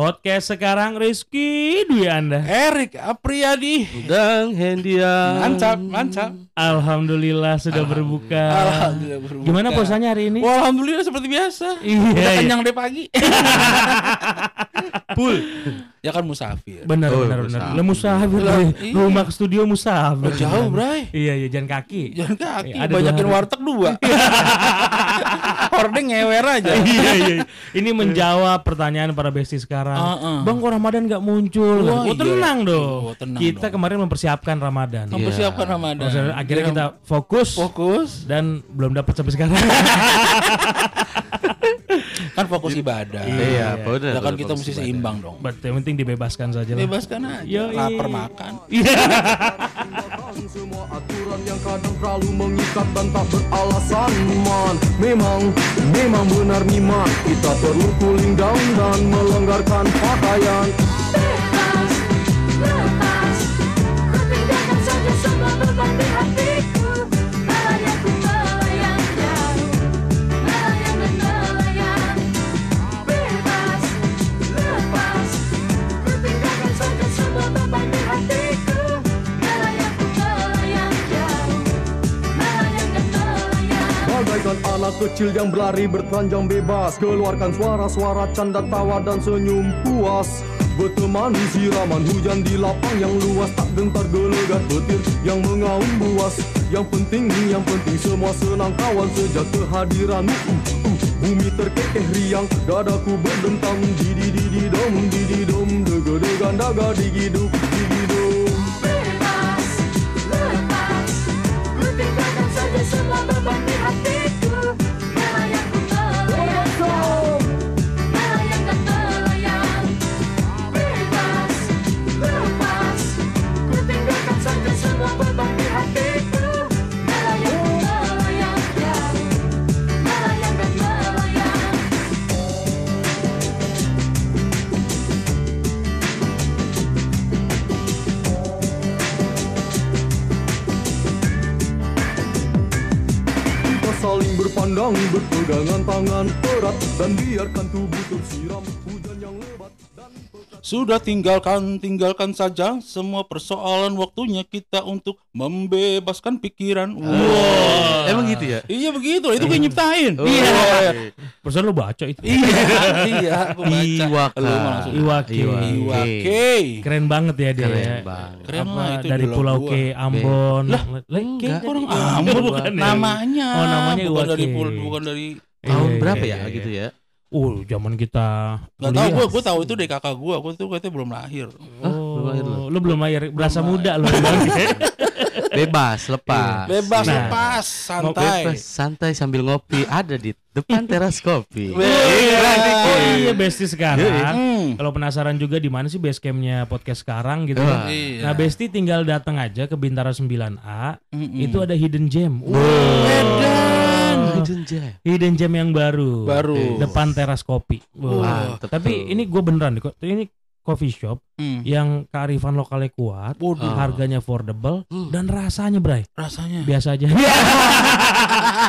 Podcast sekarang Rizky Dwi Anda. Erik Apriyadi. Dan Hendia. Mantap, mantap. Alhamdulillah sudah berbuka. Alhamdulillah berbuka. Gimana puasanya hari ini? Wah, alhamdulillah seperti biasa. Iya, Udah iya. kenyang deh pagi. Full. ya kan musafir. Benar Oh, benar benar. Lu musafir Lah, dari iya. rumah ke studio musafir. Jauh, Bray. Iya iya jalan kaki. Jangan kaki, Iya, ada banyakin dua warteg dua. Hordeng ngewer aja. iya iya. Ini menjawab pertanyaan para besti sekarang. Heeh. Bang kok Ramadan nggak muncul? Wah, oh iya. tenang dong. Oh, tenang kita dong. kemarin mempersiapkan Ramadan. Mempersiapkan Ramadan. Maksudnya akhirnya Dengan kita fokus fokus dan belum dapat sampai sekarang. kan fokus ibadah. Iya, benar. Ya kan kita mesti ibadah. seimbang dong. Berarti yang penting dibebaskan saja lah. Bebaskan aja. Yoi. Lapar makan. Tinggalkan semua aturan yang kadang terlalu mengikat dan tak beralasan man Memang, memang benar niman Kita perlu cooling down dan melonggarkan pakaian Bebas, lepas Ku tinggalkan saja semua beban di hatiku anak kecil yang berlari bertelanjang bebas. Keluarkan suara-suara canda tawa dan senyum puas. Bertemani siraman hujan di lapang yang luas. Tak gentar gelegar petir yang mengaum buas. Yang penting, yang penting semua senang kawan. Sejak kehadiranmu uh, uh, Bumi terkekeh riang. Dadaku berdentang Didi didi dom Didi dom. Dega degan daga digiduk berpegangan tangan erat Dan biarkan tubuh tersiram Sudah tinggalkan, tinggalkan saja semua persoalan waktunya kita untuk membebaskan pikiran. Wah. Emang gitu ya? Iya begitu, itu gue nyiptain. Oh, Iya. Persoalan lu baca itu. Iya, iya, aku baca. Iwaka. Lu langsung Iwake. Iwake. Keren banget ya dia. Keren ya. banget. Keren Apa, lah itu dari Pulau gua. Ke Ambon. Lah, enggak. Orang Ambon bukan ya? namanya. Oh, namanya bukan Iwake. dari pul- bukan dari Tahun Iya, berapa iya, ya iya. gitu ya? Oh, zaman kita Gak tau gue, gue tahu itu dari kakak gue. Gue tuh katanya belum lahir. Oh, belum lahir lu? lu belum lahir, berasa muda lu. Bebas, lepas. Bebas, Nah. lepas, santai. Bebas, santai sambil ngopi ada di depan teras kopi. oh iya, Besti sekarang. Hmm. Kalau penasaran juga di mana sih base campnya podcast sekarang gitu. Kan. Iya. Nah, Besti tinggal datang aja ke Bintara 9A. Mm-mm. Itu ada hidden gem. Medan. Hidden gem. Hidden gem yang baru. Baru. Depan teras kopi. Wah. Mantep Tapi ini gue beneran kok. Ini coffee shop Hmm. yang kearifan lokalnya kuat, Waduh, harganya affordable Hmm. dan rasanya, Bray. rasanya. Biasa aja.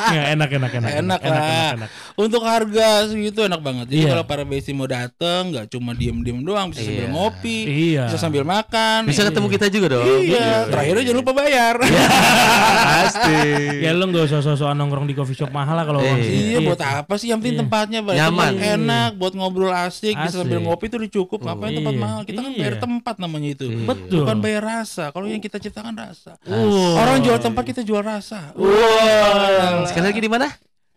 Nggak, enak, enak, enak. Enak lah. Untuk harga segitu enak banget. Jadi Iya. kalau para besti mau dateng, nggak cuma diem-diem doang, bisa sambil Iya. ngopi, Iya. bisa sambil makan. Bisa ketemu kita juga dong. Iya. Terakhirnya jangan lupa bayar. Pasti. Ya lu gak usah sosokan nongkrong di coffee shop mahal lah kalau Eh, Iya, sedikit. buat apa sih? Yang penting Iya. tempatnya Bang. Nyaman. Enak, buat ngobrol asik, bisa Asik. sambil ngopi itu udah cukup. Ngapain tempat Iya. mahal? Kita kan Iya. bayar tempat namanya itu. Iya. Betul. Bukan bayar rasa. Kalau yang kita ciptakan rasa. Wow. Orang jual tempat kita jual rasa. Wow. Sekali lagi di mana?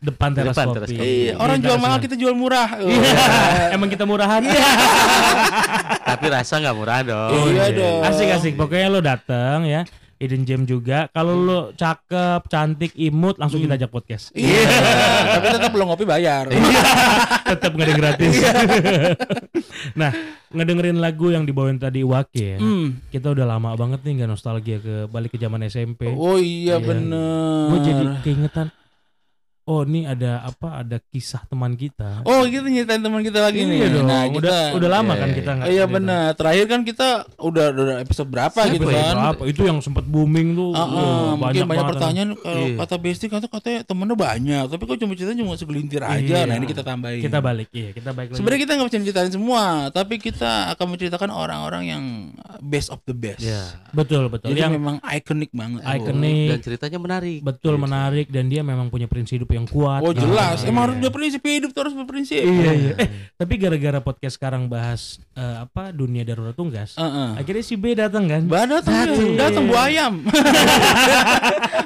Depan teras Depan kopi. teras kopi. Iya, orang jual mahal kita jual murah. Emang kita murahan? Tapi rasa nggak murah dong. Oh, iya dong. Asik-asik. Pokoknya lo dateng ya. Hidden Gem juga. Kalau lo cakep, cantik, imut, langsung kita ajak podcast. Iya. Tapi tetap belum ngopi bayar. Tetap nggak ada gratis. nah, ngedengerin lagu yang dibawain tadi Wake ya. Hmm. Kita udah lama banget nih nggak nostalgia ke balik ke zaman SMP. Oh iya Iya. bener. Gue jadi keingetan oh ini ada apa ada kisah teman kita. Oh gitu nyeritain teman kita lagi nih. iya dong. Nah, udah kita udah lama Iya, kan iya. kita nggak Iya cerita. benar. Terakhir kan kita udah udah episode berapa Siapa gitu ya? kan? Berapa? Itu yang sempat booming tuh. Ah, ah, wah, mungkin banyak pertanyaan kalau Iya. kata Besti kata katanya temennya banyak tapi kok cuma ceritanya cuma segelintir aja Iya. nah ini kita tambahin Kita balik, iya kita balik lagi. sebenarnya kita nggak bisa ceritain semua tapi kita akan menceritakan orang-orang yang best of the best Ya. betul betul. jadi yang memang ikonik banget Ikonik. Dan ceritanya menarik. betul menarik dan dia memang punya prinsip hidup yang kuat. oh jelas Nah, emang iya. harus punya prinsip hidup tuh harus berprinsip Iya iya. Eh, tapi gara-gara podcast sekarang bahas eh, apa dunia darurat tunggas, Heeh. akhirnya si B datang kan? Bah, datang Datang. datang bu ayam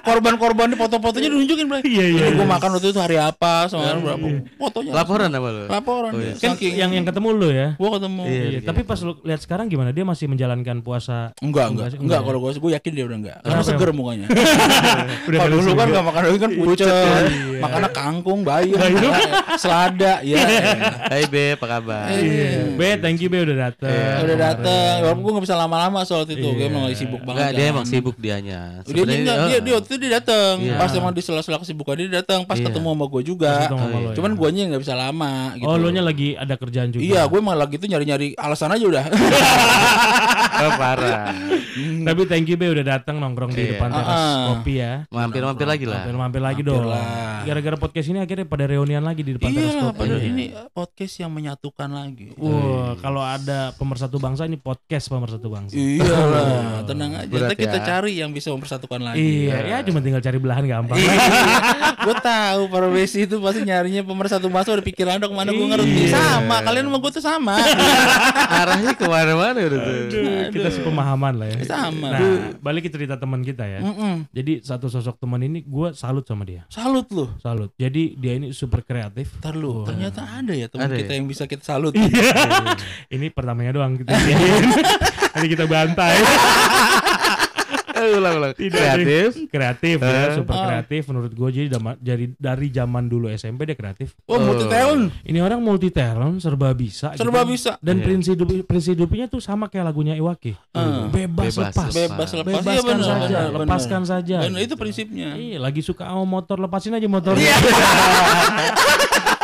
korban-korban di foto-fotonya ditunjukin Bray. Iya, iya, gua iya. makan waktu itu hari apa sama berapa fotonya Laporan apa lu? laporan Oh, iya. Kan saking yang yang ketemu lu ya. gua ketemu Iya. Iya, tapi pas lu lihat sekarang gimana? Dia masih menjalankan puasa. Enggak, enggak, enggak. ya? Kalau gue, gue yakin dia udah enggak. Karena seger mukanya. Kalau dulu kan enggak makan daging kan pucet, Iya. makannya kangkung, bayam, selada, ya. Hai Be, apa kabar? Iya. B, thank you B udah datang. Udah Kemarin. datang. Walaupun gue gak bisa lama-lama soal itu, Iya. gue emang lagi sibuk banget. Enggak, dia kan. emang sibuk dianya. Dia, dia, enggak, dia, dia waktu itu dia datang. Iya. Pas emang di sela-sela kesibukan dia datang. Pas Iya. ketemu sama gue juga. Sama lo, Cuman ya. guanya nggak bisa lama. Gitu. Oh, lu nya lagi ada kerjaan juga. Iya, gue emang lagi tuh nyari-nyari alasan aja udah. Oh, parah. Tapi thank you B udah datang nongkrong di Iya. depan teras kopi ya. Mampir-mampir lagi lah. Mampir-mampir lagi dong. Gara-gara podcast ini akhirnya pada reunian lagi di depan Iya, padahal Iya. ini podcast yang menyatukan lagi. Wah, kalau ada pemersatu bangsa ini podcast pemersatu bangsa. Iya lah, tenang aja. Berat Ntar kita ya. cari yang bisa mempersatukan lagi. Iya, ya cuma tinggal cari belahan gampang. gue tahu para besi itu pasti nyarinya pemersatu bangsa udah pikiran dong mana gue Iya. ngerti sama kalian sama gue tuh sama Arahnya ke mana-mana udah tuh. Aduh, kita sepemahaman lah ya. Sama. Nah, balik ke cerita teman kita ya. Mm-mm. Jadi satu sosok teman ini gue salut sama dia. salut lu Salut. Jadi dia ini super kreatif. Ntar lu, Wah. ternyata ada ya teman Ada kita ya? yang bisa kita salut. Ini pertamanya doang kita. Nanti kita bantai. Eh, ulang ulang. Tidak, Kreatif. kreatif ya, Eh. super Ah. kreatif menurut gue jadi jadi dari zaman dulu SMP dia kreatif. Oh, multi talent, Ini orang multi talent, serba bisa. serba gitu. bisa. Dan Iya. prinsip hidup, prinsip hidupnya tuh sama kayak lagunya Iwaki. Ah. Bebas, Bebas lepas. Bebas lepas. Iya Bebaskan benar, saja, benar, benar. lepaskan saja. Benar, itu gitu. prinsipnya. Iya, lagi suka sama motor, lepasin aja motornya.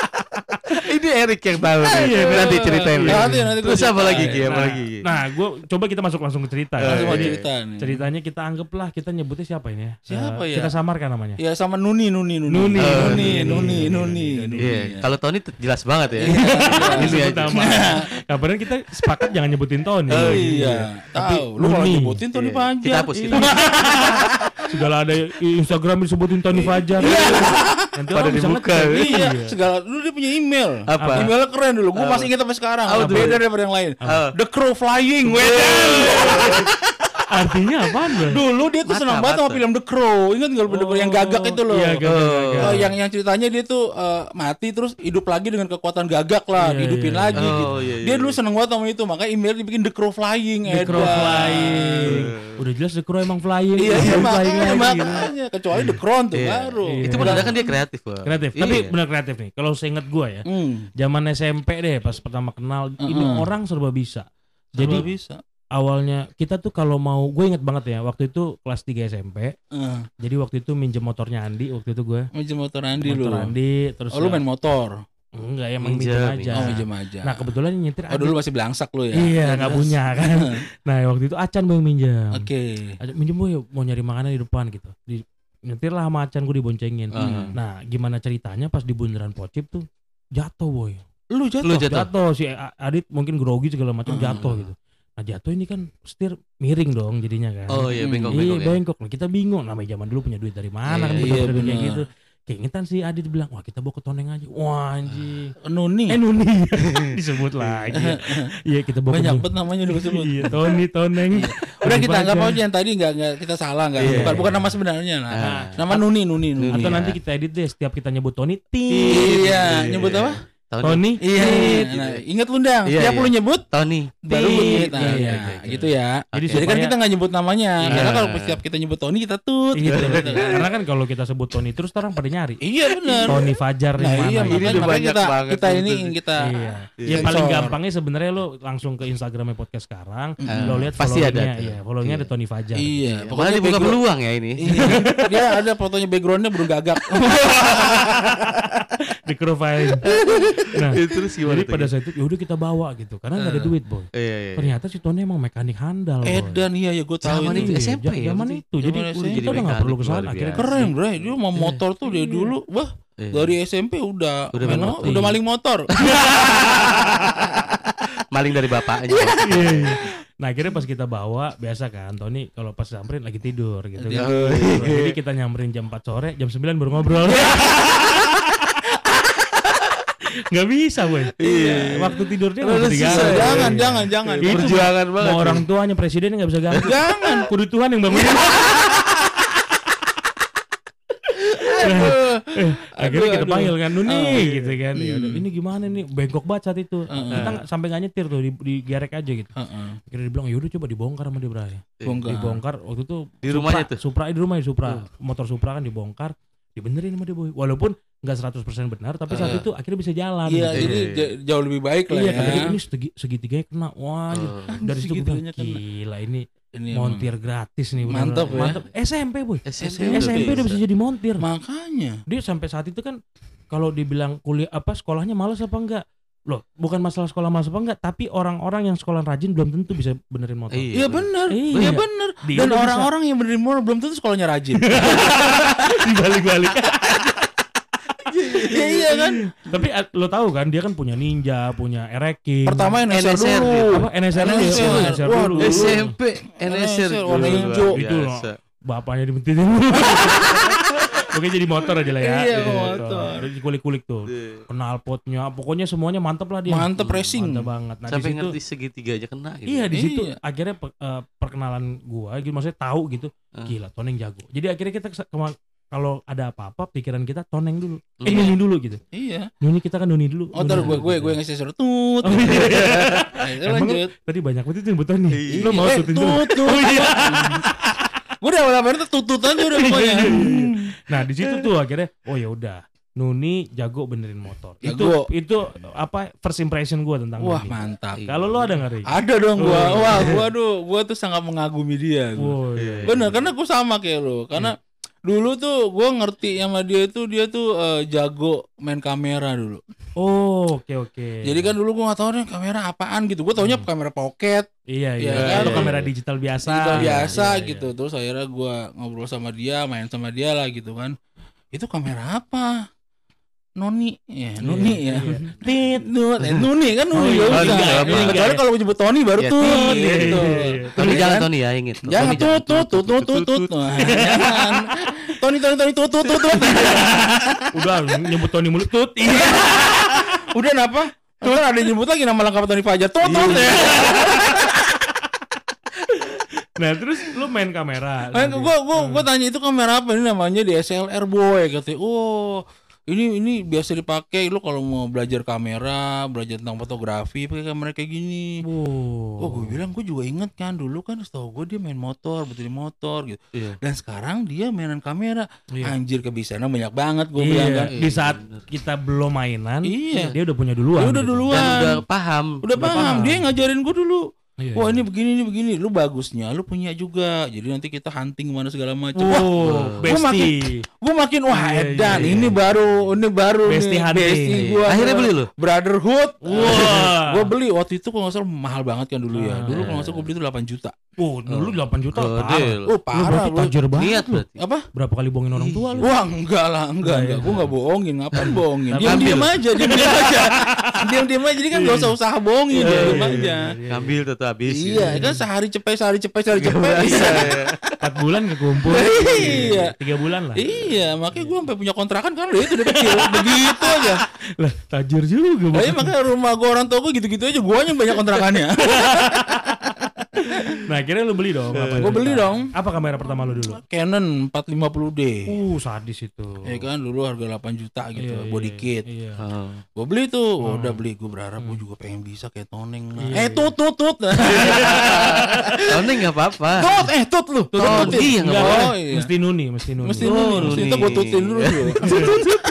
Erik yang tahu nih. Iya, Nanti ceritain. Iya, nanti- nanti gua Terus apa lagi Ki? Apa Nah, lagi Ki? Nah, gue coba kita masuk langsung ke cerita. ya. Langsung Jadi, cerita nih. ceritanya kita anggaplah kita nyebutnya siapa ini ya? Siapa Eh, ya? Kita samarkan namanya. Ya sama Nuni, Nuni, Nuni, Nuni, Eh, Nuni, Nuni, Nuni. Iya, kalau Tony jelas banget ya. Iya, Ini Sebut aja. nama. Kabarnya kita sepakat jangan nyebutin Tony. Oh iya, Tapi tahu. Lu kalau nyebutin Tony Iya. Fajar. Kita hapus, kita Iya. Segala ada Instagram disebutin Tony Fajar. Nanti Pada dibuka. ngecek. Iya, segala dulu dia punya email. Apa? Emailnya keren dulu. Gue masih ingat sampai sekarang. Tuh? Beda daripada yang lain. Apa? The Crow Flying. Wedan. Artinya bro? Dulu dia tuh Mata, senang banget sama film The Crow. Ingat nggak bener-bener yang gagak itu loh. Iya, gagak, Oh. gagak. Oh, yang yang ceritanya dia tuh eh, mati terus hidup lagi dengan kekuatan gagak lah, Iya, dihidupin iya. lagi Oh, gitu. iya, iya, dia dulu iya. seneng banget sama itu, makanya email dibikin The Crow Flying. The Crow Edan. flying. Udah jelas The Crow emang flying. Iya, iya Flying makanya, makanya. Kecuali The Crown tuh Iya. baru. Iya. Itu menandakan dia kreatif, Bang. Kreatif. Iya. Tapi benar kreatif nih. Kalau saya inget gue ya, Hmm. zaman SMP deh pas pertama kenal ini orang serba bisa. Jadi Jadi bisa. Awalnya kita tuh kalau mau gue inget banget ya waktu itu kelas 3 SMP. Eh, Jadi waktu itu minjem motornya Andi waktu itu gue. minjem motor Andi lu. Motor Andi terus Oh, lu ya- main motor. enggak ya emang Minjem, minjem aja. Oh, minjem aja. Nah kebetulan nyetir Oh, dulu masih belangsak lu ya. Iya nggak punya kan. Nah waktu itu Acan gue yang minjem. Oke. Acan minjem gue mau nyari makanan di depan gitu. Di nyetir lah sama Acan gue diboncengin. Ah. Nah gimana ceritanya pas di bundaran Pocip tuh jatuh boy. Lu jatuh. Lu jatuh. Jatuh si Adit mungkin grogi segala macam Ah. jatuh gitu. Nah jatuh ini kan setir miring dong jadinya kan. Oh iya, Hmm. bengkok iya bengkok ya. bengkok. Nah, kita bingung namanya zaman dulu punya duit dari mana kan Iya, iya, duit kayak bener. gitu. Keingetan si Adit bilang, wah kita bawa ke Toneng aja. Wah anjing. Nuni. Eh Nuni disebut lagi. Iya kita bawa ke Banyak banget namanya dulu sebut. Iya Tony Toneng. Udah kita anggap aja yang tadi enggak enggak kita salah enggak. Iya. Bukan bukan nama sebenarnya lah. Ah. Nama Nuni Nuni Nuni. Atau Iya. nanti kita edit deh setiap kita nyebut Tony. ting. Iya, nyebut apa? Tony. Iya, Tit, nah, gitu. ingat lu Dang, Iya, tiap iya. lu nyebut Tony. baru Tit, bunyi. Nah, iya, iya, iya, gitu ya. Jadi Jadi, kan supaya- kita nggak nyebut namanya. Iya. Karena kalau setiap kita nyebut Tony kita tut Iya, gitu. Karena kan kalau kita sebut Tony terus orang pada nyari. Iya benar. Tony Fajar Nah yang mana? iya gitu. Ini makanya, kita banget kita ini. Iya. kita Ya Sensor. paling gampangnya sebenarnya lo langsung ke Instagramnya podcast sekarang, Hmm. lo lihat Pasti ada iya, ada Iya. Tony Fajar. Iya, Pokoknya dibuka background- peluang ya ini. Iya, dia ada fotonya backgroundnya burung gagak. Di profile. nah, Terus gimana jadi tuh, pada saat itu yaudah kita bawa gitu, karena nggak ada Eh. duit boy. Iya, iya. Ternyata si Tony emang mekanik handal. boy. Edan iya ya gue tahu Zaman itu. Iya, SMP ya, Zaman itu. Jadi kita udah nggak perlu ke sana. mekanik Akhirnya Keren bre, dia mau motor tuh dari Iya. dulu, wah Iya. dari SMP udah Udah main udah maling motor. Maling dari bapaknya. Iya, iya. Nah akhirnya pas kita bawa biasa kan Tony kalau pas samperin lagi tidur gitu kan. Jadi kita nyamperin jam 4 sore, jam 9 baru ngobrol. Nggak bisa boy. Iya. Waktu tidurnya nggak Udah bisa diganggu. jangan, jangan, jangan. Itu Perjuangan banget. Mau orang tuanya presiden nggak bisa ganggu. Jangan. Kudu Tuhan yang bangunin. Eh, akhirnya kita aduh. panggil kan Nuni Oh, iya. gitu kan ya udah, ini gimana nih bengkok banget saat itu Heeh. kita nggak- sampai nggak nyetir tuh di, digerek aja gitu Heeh. akhirnya dibilang yaudah coba dibongkar sama dia Bongkar. dibongkar waktu itu Di rumahnya Supra, tuh? Supra di rumah Supra Oh. motor Supra kan dibongkar dibenerin sama dia boy walaupun nggak 100% benar tapi saat Eh. itu akhirnya bisa jalan Iya, gitu. jadi Iya. j- jauh lebih baik lah iya ya. katanya ini segi, segitiganya kena wah Oh. dari situ gue bilang kena. gila ini Ini emang. montir gratis nih bener Mantap ya. mantap SMP boy SMP, SMP udah bisa jadi montir Makanya. dia sampai saat itu kan kalau dibilang kuliah apa sekolahnya malas apa enggak loh bukan masalah sekolah malas apa enggak tapi orang-orang yang sekolah rajin belum tentu bisa benerin motor Iya. Iya benar. Iya. Iya benar. Dia Dan orang-orang yang benerin motor belum tentu sekolahnya rajin. dibalik-balik Iya iya kan. tapi eh, lo tahu kan dia kan punya ninja punya ereking Pertama NSR NSR dulu. dia. apa NSR NSR. NSR dulu dulu. SMP NSR NSR warna dulu, hijau. Itu loh. bapaknya dibentin Pokoknya jadi motor aja lah ya. Iya, Jadi motor. Jadi kulik-kulik tuh. Iya. Knalpotnya, pokoknya semuanya mantep lah dia. Mantep racing. Mantep banget. Nah, Sampai ngerti segitiga aja kena gitu. Iya di situ Iya. akhirnya eh, perkenalan gua gitu maksudnya tahu gitu. Ah. Gila Toneng jago. Jadi akhirnya kita kalau ada apa-apa pikiran kita Toneng dulu. Eh Iya. Nuni dulu gitu. Iya. Nuni kita kan Nuni dulu. Oh, ntar dulu gue gue gitu. gue ngasih suruh tut. Oh, iya. Nah, lanjut. Tadi banyak banget itu Tony. Iya. Lo mau Eh, tutin tut, tut. Oh iya. Gue udah awal-awal tuh tutut aja udah pokoknya. Nah di situ tuh akhirnya oh ya udah Nuni jago benerin motor. Jago. Itu itu apa first impression gua tentang Wah, Nuni. mantap. Kalau lo ada nggak Ri? Ada dong gua. Oh. Wah, gua aduh, gua tuh sangat mengagumi dia. gua. Woi. Iya. Bener, karena gua sama kayak lo. Karena dulu tuh gua ngerti sama dia itu dia tuh eh, jago main kamera dulu. Oh oke oke. Jadi kan dulu gua nggak tahu nih kamera apaan gitu. Gua taunya kamera pocket, iya Iya iya. kan? Atau kamera digital biasa. digital Iya, biasa iya, gitu. Terus akhirnya gua ngobrol sama dia, main sama dia lah gitu kan. Itu kamera apa? Noni, ya, Iya, Noni iya. ya. Tit, nut, eh, Nuni kan Oh, Nuni ya iya, Iya. Kecuali kalau nyebut Tony baru Iya, tuh Tony, iya, gitu. iya, iya. Tony Iya jangan kan? Tony ya inget. Jangan Tony tut tut tut tut tut tut. Wah, Jangan. Tony Tony Tony tut tut tut tut. Udah nyebut Tony mulut tut. Iya. Udah kenapa? Tuh ada yang nyebut lagi nama lengkap Tony Fajar. Tut tut ya. Nah terus lu main kamera. Eh, tadi. gua gua gua tanya itu kamera apa ini namanya DSLR boy katanya. Oh, ini ini biasa dipakai lu kalau mau belajar kamera, belajar tentang fotografi pakai kamera kayak gini. Wow. Oh, gue bilang gue juga inget kan dulu kan setahu gue dia main motor, betul motor gitu. Iya. Dan sekarang dia mainan kamera. Iya. Anjir kebisaannya banyak banget gue Iya, bilang kan. di saat kita belum mainan, Iya. dia udah punya duluan. Dia udah gitu. duluan. Dan udah paham. Udah paham, paham. dia ngajarin gue dulu. Iya, Wah iya. ini begini ini begini, lu bagusnya, lu punya juga. Jadi nanti kita hunting mana segala macam. Wah, Wow, gua makin- bestie. gue makin wah Iya, Edan, iya, ini iya. baru, ini baru Bestie nih, hunting. bestie gua. Akhirnya beli lu? Brotherhood. Wah. Gue beli waktu itu kalau nggak salah mahal banget kan dulu ya. Ah. Dulu kalau nggak salah gue beli itu 8 juta. Oh, dulu 8 juta Oh, parah. Oh Lu parah berarti bro. tajir banget Niat lu. berarti. Apa? Berapa kali bohongin orang tua lu? Wah enggak lah, enggak, Iya, enggak. iya. Gue nggak bohongin, ngapain bohongin? Tapi Diam diam ambil. aja, diam diam aja, diam diam aja. Jadi kan nggak usah usaha bohongin, Iya, diam iya, aja. iya. Ngambil tetap habis. Iya, kan sehari cepet, sehari cepet, sehari cepet. Iya. 4 bulan kekumpul. Iya. 3 bulan lah. Iya, makanya gue sampai punya kontrakan kan itu udah kecil, begitu aja. Lah, tajir juga. Tapi makanya rumah gue orang tua gue gitu-gitu aja, gue yang banyak kontrakannya. nah, akhirnya lu beli dong. apa Gua itu? beli dong. Apa kamera pertama lu dulu? Canon 450D. Uh, sadis itu. Ya kan dulu harga 8 juta gitu, Iya, body iya, kit. Iya. Oh. Gue beli tuh, Hmm. udah beli. Gue berharap gue juga pengen bisa kayak Toneng. Nah. Iya, eh iya. tut tut tut. Tony nggak apa-apa. tut eh tut lu. Tut boleh. oh, iya. Mesti nuni, mesti nuni. Mesti nuni, mesti nuni. itu gue tutin dulu.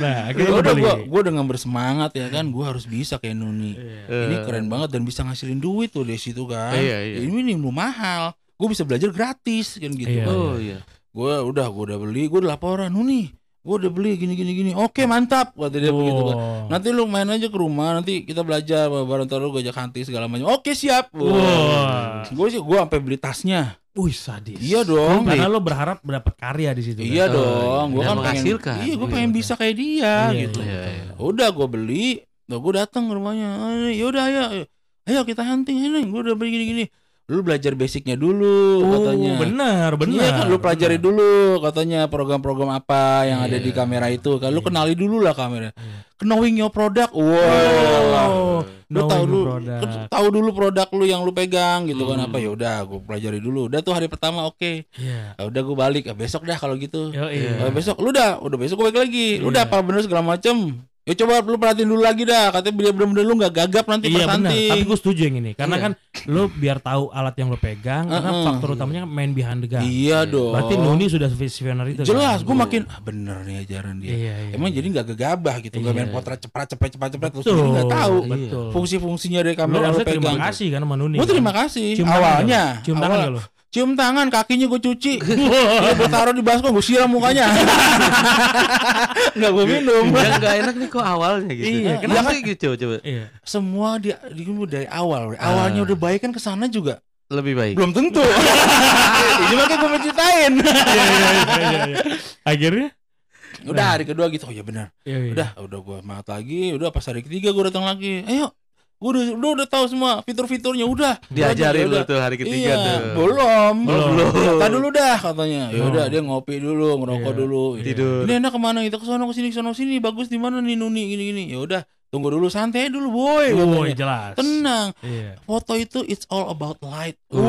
Nah, akhirnya Ya udah gue gue dengan bersemangat ya kan, gue harus bisa kayak Nuni. Iya. Ini keren banget dan bisa ngasilin duit tuh dari situ kan. Iya, iya. Ini nih belum mahal. Gue bisa belajar gratis kan gitu. Iya. Oh iya. Gue udah gue udah beli, gue udah laporan Nuni. Gue udah beli gini gini gini. Oke mantap kata dia begitu kan. Nanti lu main aja ke rumah, nanti kita belajar bareng ntar lu gue ajak hunting segala macam. Oke siap. Wah. Gue sih gue sampai beli tasnya. Wih, sadis. Iya dong. Karena lo berharap dapat karya di situ. kan? Iya Oh, dong. Gue dan kan pengen. menghasilkan. Iya gue Iya, pengen bisa kayak dia Iya, gitu. Iya, iya. Udah gue beli, Nah, gue datang ke rumahnya. "Ah, Ya udah ayo, ayo, ayo kita hunting ini. Gue udah beli gini-gini. Lu belajar basicnya dulu Oh, katanya. benar, benar. Iya kan lu pelajari dulu katanya program-program apa yang ada di Iya. kamera itu. Kan lu kenali dulu lah kamera. Iya. Knowing your product. Wow. Oh, Lu tahu dulu kan tahu dulu produk lu yang lu pegang gitu kan Hmm. apa ya udah gue pelajari dulu. Udah tuh hari pertama oke. Iya. Ah, udah gue balik. Ah, besok dah kalau gitu. Yo, Iya. Besok lu dah, udah besok gue balik lagi. Lu udah Iya. apa bener segala macem. Ya coba lu perhatiin dulu lagi dah. Katanya biar bener-bener lu nggak gagap nanti Iya pas hunting. tapi gue setuju yang ini karena Iya. kan lo biar tahu alat yang lo pegang karena Uh-uh. faktor utamanya kan main behind the gun. Iya dong. Berarti Nuni sudah visioner itu. Jelas, kan? gue makin ah, bener nih ajaran dia. Iya, iya. Emang jadi nggak gegabah gitu, nggak main Iya. potret cepat cepat cepat cepat terus jadi nggak tahu fungsi-fungsinya dari kamera yang lu harusnya terima pegang. kasih kan sama Nuni. Gue kan? terima kasih. Cium Awalnya? Cium tangan awal- gak? Cium tangan, kakinya gue cuci. Dia gue taruh di baskom, gue siram mukanya. Nggak gue minum. Yang nggak enak nih kok awalnya gitu. Iya, kenapa gitu coba coba Iya. Semua dia, dia dari awal. Ah. Awalnya udah baik kan ke sana juga. lebih baik. Belum tentu. Ini makanya gue menceritain. Iya, iya, iya, iya, iya. Akhirnya? Udah hari kedua gitu, oh ya benar. Iya, iya. Udah, udah gue semangat lagi. Udah pas hari ketiga gue datang lagi. Ayo, gue udah, udah, udah tahu semua fitur-fiturnya. Udah. Diajarin Udah, lu tuh hari iya, ketiga tuh. Belum. Belum. Ya, tar dulu dah katanya. Ya Oh. udah dia ngopi dulu, ngerokok Iya. dulu. Tidur. Ini enak ke mana? Kita ke sono ke sini ke sono sini. Bagus di mana nih Nuni gini gini. Ya udah, tunggu dulu santai dulu boy. Oh, katanya. jelas. Tenang. Iya. Foto itu it's all about light. Oh.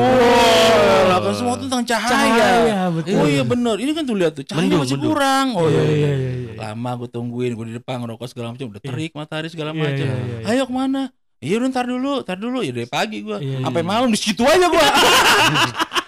Wow, kan semua tentang cahaya. Cahaya, betul. Oh iya bener. Ini kan tuh lihat tuh cahaya Mendung, masih mendung. kurang. Oh Iya, iya. iya, iya, iya. Lama gue tungguin, gue di depan ngerokok segala macam, udah Iya. terik matahari segala Iya, macam. iya, iya, iya. Ayo ke mana? Iya udah ntar dulu, ntar dulu ya dari pagi gua Iya, sampai iya. malam di situ aja gua.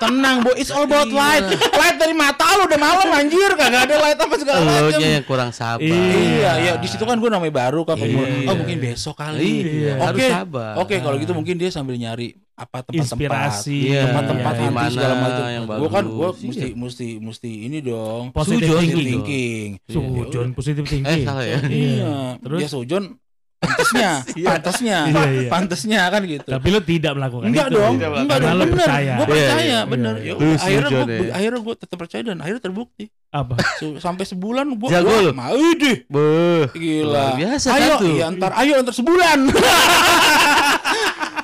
Tenang, boy, it's all about light. Light dari mata lu udah malam anjir, kagak ada light apa segala Lo macam. nya yang kurang sabar. Iya, iya di situ kan gua namanya baru kan. Iya. Oh, mungkin besok kali. Iya, Oke. harus sabar. Oke, kalau gitu mungkin dia sambil nyari apa tempat-tempat Inspirasi. Iya, tempat-tempat Iya, anti mana segala macam. yang Gua kan gua bagus. mesti mesti mesti ini dong. Positive Sujon thinking. thinking. Sujon positif Eh tinggi. salah ya. Iya. Terus? Ya Sujon pantasnya, pantasnya, Iya, iya. pantasnya kan gitu. Tapi lo tidak melakukan Enggak itu. dong, Tidak enggak dong, lo bener. percaya. Gue Iya, percaya, iya, bener. iya. Ya Lu udah, akhirnya gue, ya. akhirnya gue tetap percaya dan akhirnya terbukti. Apa? Su- Sampai sebulan gue, Jago lu? mau deh, Beuh. gila. Luar biasa ayo, kan tuh. iya ntar, ayo ntar sebulan.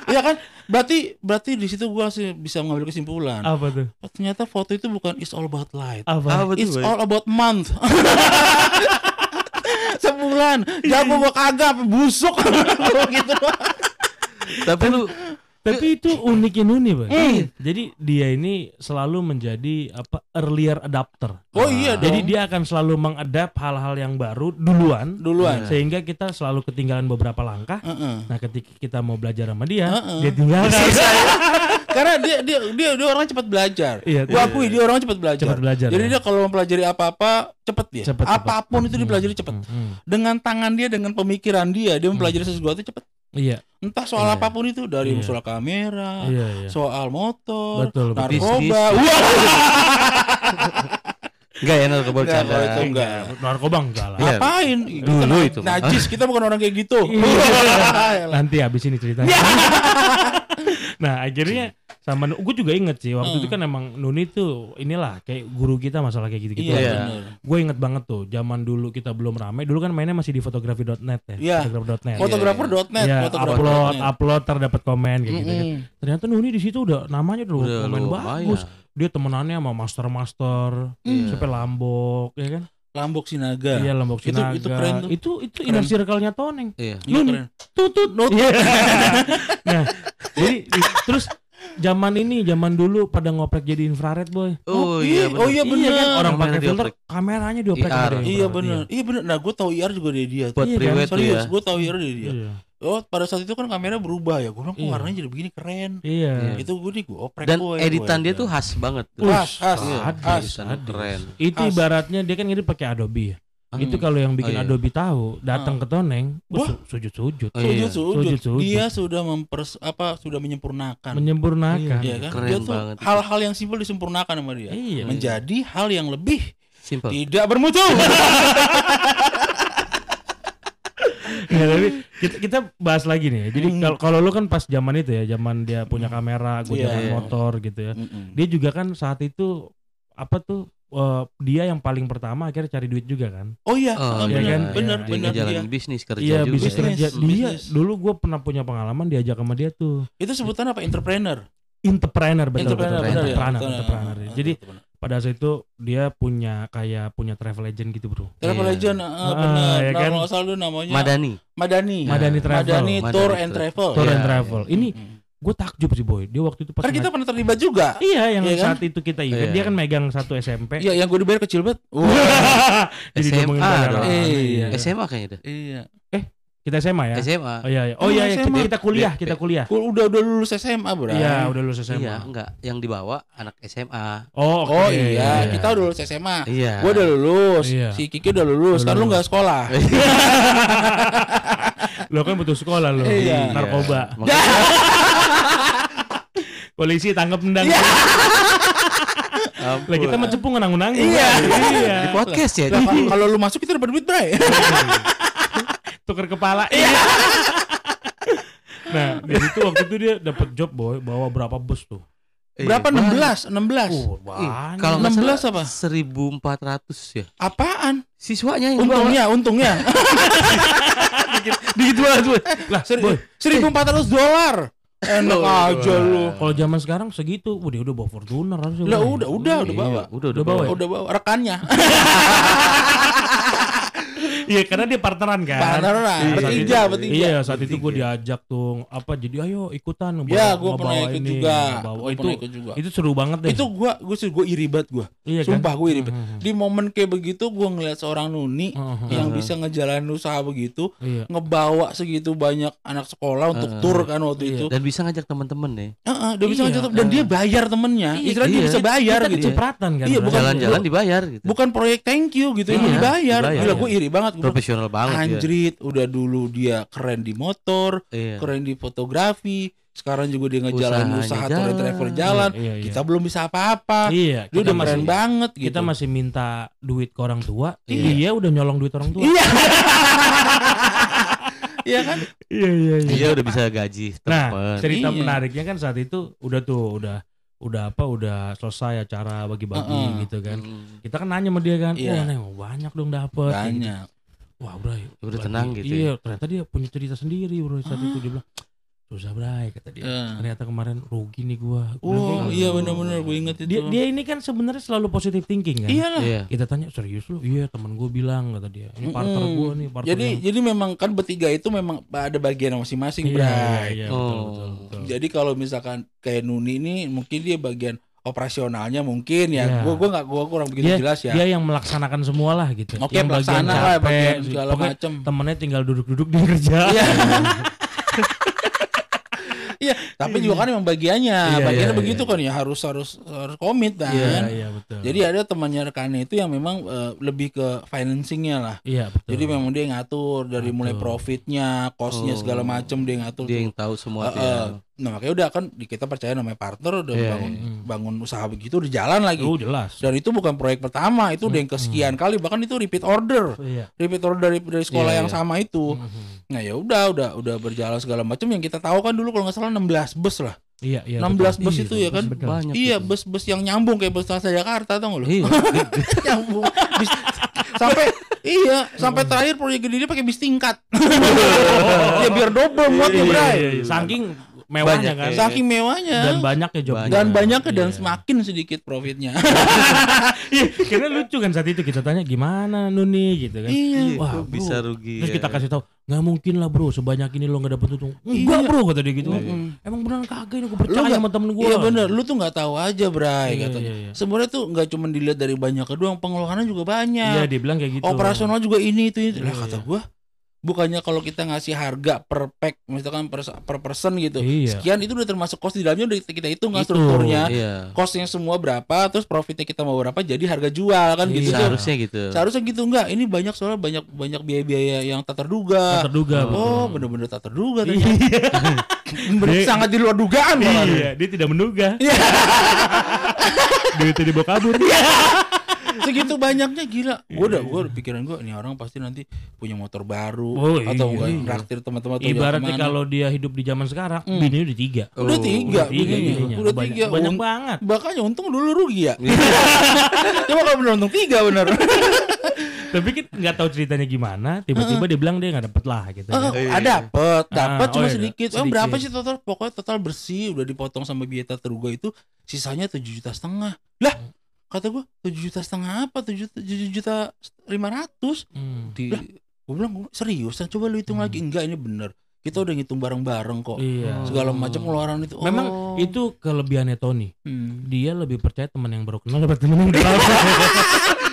Iya kan? Berarti berarti di situ gue sih bisa mengambil kesimpulan. Apa tuh? Ternyata foto itu bukan it's all about light. Apa? Apa tuh, It's Boy? all about month. Sebulan, jago gua kagak, busuk gitu. Tapi lu Tapi itu uniknya Nuni, Bang. Hmm. Jadi dia ini selalu menjadi apa earlier adapter. Oh iya dong. Jadi dia akan selalu mengadap hal-hal yang baru duluan duluan. sehingga kita selalu ketinggalan beberapa langkah. Heeh. Nah, ketika kita mau belajar sama dia, Heeh. dia tinggalkan. Karena dia dia dia dia orang cepat belajar. Iya, Gua iya. akui dia orang cepat belajar. Cepat belajar, Jadi ya. dia kalau mempelajari apa-apa cepet dia. Cepet, cepet. Apa pun itu Hmm, dipelajari cepet. hmm, hmm. Dengan tangan dia, dengan pemikiran dia, dia mempelajari sesuatu cepet. Iya, Entah soal Iya. apa pun itu dari Iya. soal kamera, iya, iya. soal motor, Betul, narkoba. Enggak ya narkoba Enggak, bercanda. kalau itu enggak. Narkoba enggak lah. Iya. Ngapain? Dulu itu. Najis, kita bukan orang kayak gitu. Iya. Nanti habis ini ceritanya. nah akhirnya sama gue juga inget sih waktu Hmm. itu kan emang Nuni tuh inilah kayak guru kita masalah kayak gitu-gitu. Iya, Iya. bener. Gue inget banget tuh zaman dulu kita belum rame. Dulu kan mainnya masih di fotografi.net ya. Iya. Fotografi.net. Fotografer.net, Iya, fotografer upload, net. upload terdapat komen kayak gitu kan. Ternyata Nuni di situ udah namanya udah, Udah komen lumayan. bagus. Dia temenannya sama master-master, Iya. sampai Lambok, ya kan? Lambok Sinaga. Iya, Lambok Itu- Sinaga. itu keren tuh. Itu itu inner circle-nya Toneng. Iya. Iya, Nuni. keren. tutut not nah Jadi di- terus zaman ini zaman dulu pada ngoprek jadi infrared boy. Oh iya oh iya Iya bener. kan orang Kamera pakai filter dioprek. kameranya dioprek IR. sama dia Iya bener. Iya bener. Nah gue tahu IR juga dari dia. Buat Iya kan? priwet Serius, ya. gue tahu IR dari dia. Iya. Oh pada saat itu kan kamera berubah ya. Gue bilang kok Iya. warnanya jadi begini keren. Iya. Itu gue nih gue oprek Dan gue, editan gue, dia ya. tuh khas banget. Khas, khas, Iya, sadis. keren. Itu Khas. ibaratnya dia kan ngedit pakai Adobe ya. Hmm. Itu kalau yang bikin Oh, iya. Adobe tahu, datang ke Toneng, Wah. su- sujud-sujud. Oh, iya. Sujud, sujud. Sujud, sujud. Dia sudah mempers apa sudah menyempurnakan. Menyempurnakan. Iya kan? Keren dia tuh banget hal-hal yang simpel disempurnakan sama dia. Iya. Menjadi hal yang lebih Simple. tidak bermutu. Ya, tapi kita, kita bahas lagi nih. ya. Jadi Hmm. kalau kalau lu kan pas zaman itu ya, zaman dia punya kamera, gue Iya. jalan motor gitu ya. Mm-mm. Dia juga kan saat itu apa tuh eh, dia yang paling pertama akhirnya cari duit juga kan. Oh iya, Oh, ah, iya benar, kan? benar, Dia benar. ngejalanin iya. bisnis kerja Iya juga. bisnis ya. Bisnis, kerja. Dia bisnis. dulu gue pernah punya pengalaman diajak sama dia tuh. Itu sebutan apa? Entrepreneur. Entrepreneur betul Entrepreneur, betul. benar ya? Entrepreneur, Betul, entrepreneur. ah, Jadi betul. pada saat itu dia punya kayak punya travel agent gitu bro. Travel Iya. Legend, ah, Ah, benar. ya Nah, kan? salah dulu namanya Madani. Madani. Madani Travel. Madani Tour and Travel. Tour Iya, and travel. iya. Ini Mm. Gue takjub sih boy. Dia waktu itu pas Kan kita pernah terlibat juga. Iya yang Iya kan? saat itu kita event Iya. dia kan megang satu SMP. Iya, yang gue dibayar kecil banget. Wah. Jadi SMA bayaran. dong. Iya. SMA kayaknya dah. iya. Kita SMA ya. SMA. Oh iya iya. Oh Oh, iya iya kita, SMA. kita kuliah, kita kuliah. Gua udah udah lulus SMA, Bro. Iya, udah lulus SMA. Iya, enggak. Yang dibawa anak SMA. Oh, oke. Oh iya, kita udah lulus SMA. Iya. Gua udah lulus, Iya. si Kiki udah lulus, Udah kan lu lulus. nggak sekolah. Lo kan butuh sekolah lo. Iya. Narkoba. Makanya- Polisi tangkap nendang. Ampun. Lah kita mah cepung nanggung nanggung. Iya. iya. di podcast ya. Kalau- lu masuk kita dapat duit, Bray. Tuker kepala. Iya. nah, dari itu waktu itu dia dapat job boy, bawa berapa bus tuh? Iya, Berapa? banyak. 16, 16. Oh, Ih, banyak. Kalau nggak 16 salah, apa? 1400 ya. Apaan? Siswanya yang bawa. Untungnya, untungnya. dikit banget boy. Lah, Seri- boy, 1400 dolar. Enak aja lu. kalau zaman sekarang segitu, udah udah bawa Fortuner harusnya. Lah Boy. udah, udah, udah Iya, bawa. Udah, Udah bawa ya? Udah bawa rekannya. Iya, karena dia partneran kan. Partneran, Iya, bertiga, bertiga. Iya, saat itu gue diajak tuh apa jadi ayo ikutan Ya, bawa- gua pernah ikut ini, juga. ngebawa- Gua itu pernah ikut juga. itu seru banget deh. Itu gua gua sih gua iri banget gua. iya kan? Sumpah gua iri banget. Mhm. Di momen kayak begitu gua ngeliat seorang nuni Mhm. yang bisa ngejalanin usaha begitu, Iya. ngebawa segitu banyak anak sekolah untuk tur kan waktu Iya. itu. Dan bisa ngajak temen-temen nih. Heeh, dia bisa Iya. ngajak dan dia bayar temennya. Iya, Istilahnya dia iya. bisa bayar Kita gitu. kecipratan kan. Iya, bukan- Jalan-jalan dibayar gitu. Bukan proyek thank you gitu, emang Iya, dibayar. dibayar. Gila gua iri banget gua. bilang, Profesional banget ya. Anjrit, udah dulu dia keren di motor, Iya. keren di fotografi, sekarang juga dia ngejalanin usaha tour jalan. travel jalan. Iya, iya. Kita belum bisa apa-apa. Iya, Dia udah masih keren banget gitu. kita masih minta duit ke orang tua. Iya. Iya, udah nyolong duit orang tua. Iya. Iya kan? Iya, iya, Iya udah bisa gaji Nah, temen. cerita Iya. menariknya kan saat itu udah tuh udah udah apa udah selesai acara bagi-bagi Heeh. gitu kan. Hmm. Kita kan nanya sama dia kan, Iya. "Wah, Neng, banyak dong dapet." Gitu. Wah, Bray. Udah tenang gitu Iya, ternyata dia punya cerita sendiri, Bro. Saat itu dia bilang, "Susah, Bray," kata dia. Eh. Ternyata kemarin rugi nih gua. Oh kayak iya benar-benar gue inget itu. Dia dia ini kan sebenarnya selalu positive thinking kan. Iya lah. Iya. Kita tanya, "Serius lu?" "Iya, teman gua bilang," kata dia. "Ini partner Mm-mm. gua nih, partner Jadi yang- jadi memang kan bertiga itu memang ada bagian masing-masing, Iya, Bray. iya, betul, Oh. betul, betul. Jadi kalau misalkan kayak Nuni ini mungkin dia bagian operasionalnya mungkin ya. Iya. Gua gua nggak gua kurang begitu Dia- jelas ya. Dia yang melaksanakan semua lah gitu. Oke, yang bagian pelaksana lah capek, bagian segala pokoknya macem. Temennya tinggal duduk-duduk dia kerja. Iya. Iya, tapi juga kan memang bagiannya, Iya, bagiannya iya, begitu kan ya harus harus harus komit kan. Iya, iya betul. Jadi ada temannya rekannya itu yang memang eh, lebih ke financingnya lah. iya betul. Jadi memang dia yang ngatur dari mulai Ngatur. profitnya, costnya Oh. segala macem dia yang ngatur. Dia tuh. yang tahu semua tuh Heeh. Nah makanya udah kan kita percaya namanya partner udah Iya, bangun iya. bangun usaha begitu udah jalan lagi. Oh jelas. Dan itu bukan proyek pertama, itu udah yang kesekian kali bahkan itu repeat order. Iya. Repeat order dari dari sekolah Iya, yang iya. sama itu. Mhm. Nah ya udah udah udah berjalan segala macam yang kita tahu kan dulu kalau nggak salah 16 bus lah. Iya, iya. 16 betul. bus Iya, itu ya kan? betul. Banyak. iya bus-bus yang nyambung kayak bus Trans Jakarta tau nggak lu? Iya. nyambung. Bis- sampai iya sampai terakhir proyek gede dia pakai bis tingkat. ya biar double muatnya Iya, bray. iya, iya. Saking mewahnya Banyak kan. ya. Saking mewahnya. Dan banyaknya job. Banyak. dan banyaknya dan Iya. semakin sedikit profitnya. Iya, karena lucu kan saat itu kita tanya gimana Nuni gitu kan. iya. Wah, bro. bisa rugi. Terus ya. kita kasih tahu, nggak mungkin lah bro, sebanyak ini lo nggak dapet untung. Iya. Enggak bro, kata dia gitu. Emang beneran kagak ini gue percaya nggak- sama temen gue. Iya bener, lu tuh nggak tahu aja Bray Iya, katanya. iya, iya. Sebenarnya tuh nggak cuma dilihat dari banyaknya doang, pengeluarannya juga Iya, banyak. dia bilang kayak gitu. Operasional juga ini itu itu. Lah Iya, kata iya. Bukannya kalau kita ngasih harga per pack, misalkan per, per person gitu, Iya. sekian itu udah termasuk cost di dalamnya udah kita hitung kan Itu. strukturnya. Iya. Costnya semua berapa, terus profitnya kita mau berapa, jadi harga jual kan gitu. Iya. tuh. Seharusnya gitu. Seharusnya gitu enggak? Ini banyak soalnya banyak banyak biaya-biaya yang tak terduga. Tak terduga. Oh, bener-bener tak terduga Iya. Dia- sangat di luar dugaan malah. Iya, dia tidak menduga. Duitnya dibawa kabur. Segitu banyaknya gila. Gua udah gua udah pikiran gua ini orang pasti nanti punya motor baru Oh, atau iya, enggak iya. traktir teman-teman atau Ibaratnya kalau dia hidup di zaman sekarang, Hmm. bininya udah tiga. udah Oh, tiga, Udah tiga bininya. udah banyak, tiga. Banyak Un- banget. Makanya untung dulu rugi ya. Coba kalau bener untung tiga bener. Tapi kan nggak tahu ceritanya gimana. Tiba-tiba dia bilang dia nggak dapet lah gitu. Oh, kan. ah, dapet, dapet Ah, cuma oh iya, sedikit. Oh, sedikit. berapa sih total? Pokoknya total bersih udah dipotong sama biaya terduga itu sisanya tujuh juta setengah. Lah, kata gua tujuh juta setengah apa? Tujuh tujuh juta lima ratus. Hmm. Di, gua bilang "Gua serius? Coba lu hitung lagi. Enggak, ini bener. Kita udah ngitung bareng-bareng kok. Iya. Segala macam pengeluaran itu. Memang Oh. itu kelebihannya Tony. Hmm. Dia lebih percaya teman yang baru kenal daripada teman yang udah lama.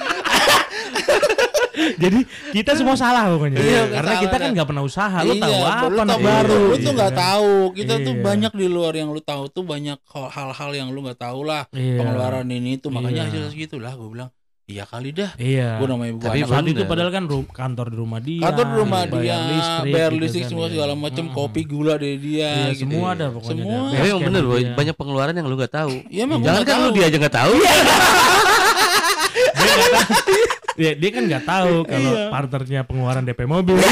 Jadi kita semua salah pokoknya. Iya, Karena salah kita kan dah. nggak pernah usaha. Lu Iya, tahu lu apa tahu anak baru, lu tuh Iya nggak kan? tahu. Kita tuh Iya. banyak di luar yang lu tahu tuh banyak hal-hal yang lu nggak tahu lah. Iya. Pengeluaran ini tuh makanya Iya. hasil segitu lah. Gue bilang, iya kali dah. Iya. Gue namanya gua Tapi Saat itu padahal kan ru- kantor di rumah dia. kantor di rumah bayar dia, listrik, bayar gitu listrik kan, semua iya. segala macam, Mm-mm. kopi gula dari dia. Iya, gitu. semua ada pokoknya. Semua. ada. Tapi emang bener boy, dia. banyak pengeluaran yang lu nggak tahu. Iya, emang Jangan kan lu tahu. dia aja tahu. nggak tahu. dia, dia kan nggak tahu kalau Iya. partnernya pengeluaran DP mobil.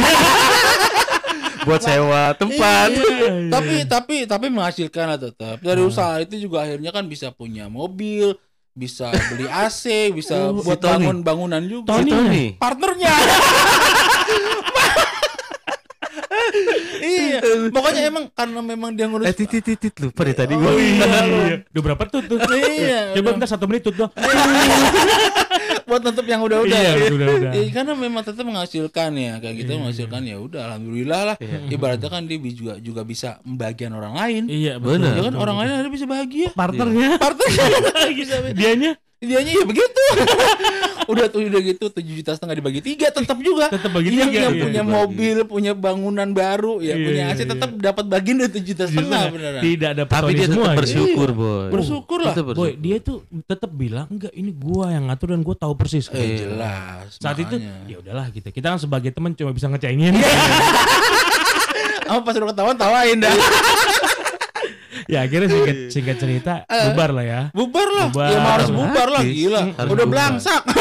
Buat sewa tempat. Iya. tapi tapi tapi menghasilkan lah tetap. Dari Hmm. usaha itu juga akhirnya kan bisa punya mobil, bisa beli AC, bisa Oh, buat si bangun bangunan juga. Tony. Tony. partnernya. iya, pokoknya emang karena memang dia ngurus Eh titit titit lupa deh tadi Oh, gua. iya. Iya. Udah berapa tut tuh? Iya. Coba bentar satu menit doang. buat nutup yang udah-udah. Iya, udah-udah. Iya, karena memang tetap menghasilkan ya kayak gitu Iya. menghasilkan ya udah alhamdulillah lah. Iya. Ibaratnya kan dia juga juga bisa membagian orang lain. Iya, Bener. Ya kan orang lain ada bisa bahagia. partnernya Partnernya bisa dianya dianya ya begitu. udah tuh udah gitu 7 juta setengah dibagi tiga tetap juga. tetap bagi yang, tiga. yang iya. punya dibagi. mobil, punya bangunan baru, ya Iya, punya iya, AC iya. tetap dapat bagian dari 7 juta setengah beneran. Tidak ada Tapi dia semua. tetap bersyukur boy. Bersyukur lah. Tetap Boy, bersyukur. dia tuh tetap bilang enggak ini gua yang ngatur dan gua tahu persis. Eh jelas. Saat itu makanya. ya udahlah gitu. Kita kan sebagai teman cuma bisa ngecengin. Apa pas udah ketahuan tawain dah. ya akhirnya singkat singkat cerita bubar lah ya. Bubar lah. Bubar. Ya harus bubar lah gila. Harus udah belangsak.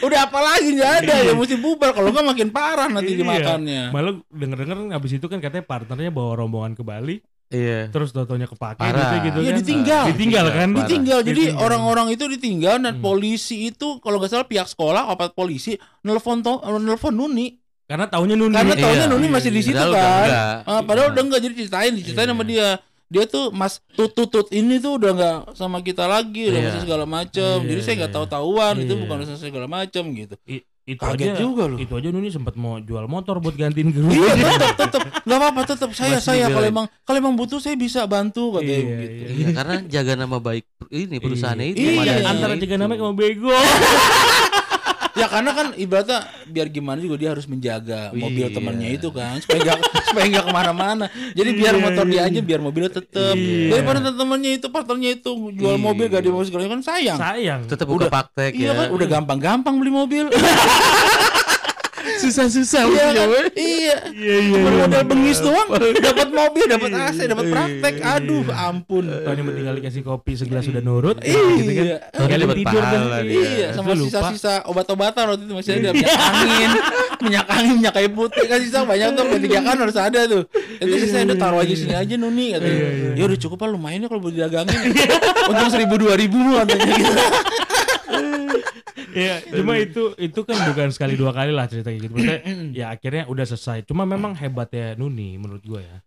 udah apa lagi nggak ada ya mesti bubar kalau nggak makin parah nanti Iya. dimakannya. Malah denger-denger abis itu kan katanya partnernya bawa rombongan ke Bali, Iya. terus totonya kepake gitu gitu Iya, kan. ditinggal. Ditinggal kan? Parah. Ditinggal. Jadi orang-orang itu ditinggal dan Hmm. polisi itu kalau nggak salah pihak sekolah apa polisi nelfon to, nelfon Nuni. Karena taunya Nuni. Karena Iya. taunya Nuni masih di situ udah kan. enggak. Ah, padahal udah enggak jadi ceritain, diceritain Iya. sama dia. Dia tuh Mas tutut ini tuh udah enggak sama kita lagi, udah Iya. masih segala macam. Iya, jadi saya enggak iya. tahu-tahuan itu Iya. bukan urusan segala macam gitu. I- itu Kaget aja juga loh. Itu aja Nuni sempat mau jual motor buat gantiin ke Iya tetap tetap nggak apa-apa tetap saya Masih saya kalau emang kalau emang butuh saya bisa bantu katanya Iya, gitu. iya. Iya, karena jaga nama baik ini perusahaannya itu. Iya. manajemennya Antara itu. jaga namanya sama bego. Ya karena kan ibaratnya biar gimana juga dia harus menjaga mobil Iya. temannya itu kan supaya nggak supaya nggak ke mana-mana. Jadi biar Iya, motor dia iya. aja biar mobilnya tetep. Iya. Daripada temannya itu partnernya itu jual Iya. mobil gak dia mau segala kan sayang. Sayang. Tetap Udah- praktek Iya ya. kan udah gampang-gampang beli mobil. susah-susah Iya punya, kan? Iya. Iya iya. Cuma iya. modal bengis doang dapat mobil, dapat AC, dapat praktek. Aduh, ampun. Tony tinggal dikasih kopi segelas sudah nurut. Iya. Gitu kan. Tony tidur dia. Iya, sama sisa-sisa obat-obatan waktu itu masih ada minyak angin, minyak angin, minyak kayu putih kan sisa banyak tuh tiga kan harus ada tuh. Itu sisa udah taruh aja sini aja Nuni katanya. Iya, iya. Ya udah cukup lah lumayan ya kalau buat didagangin. Untung seribu dua ribu katanya gitu. Iya, cuma itu itu kan bukan sekali dua kali lah cerita gitu. Maksudnya ya akhirnya udah selesai. Cuma memang hebatnya Nuni menurut gue ya.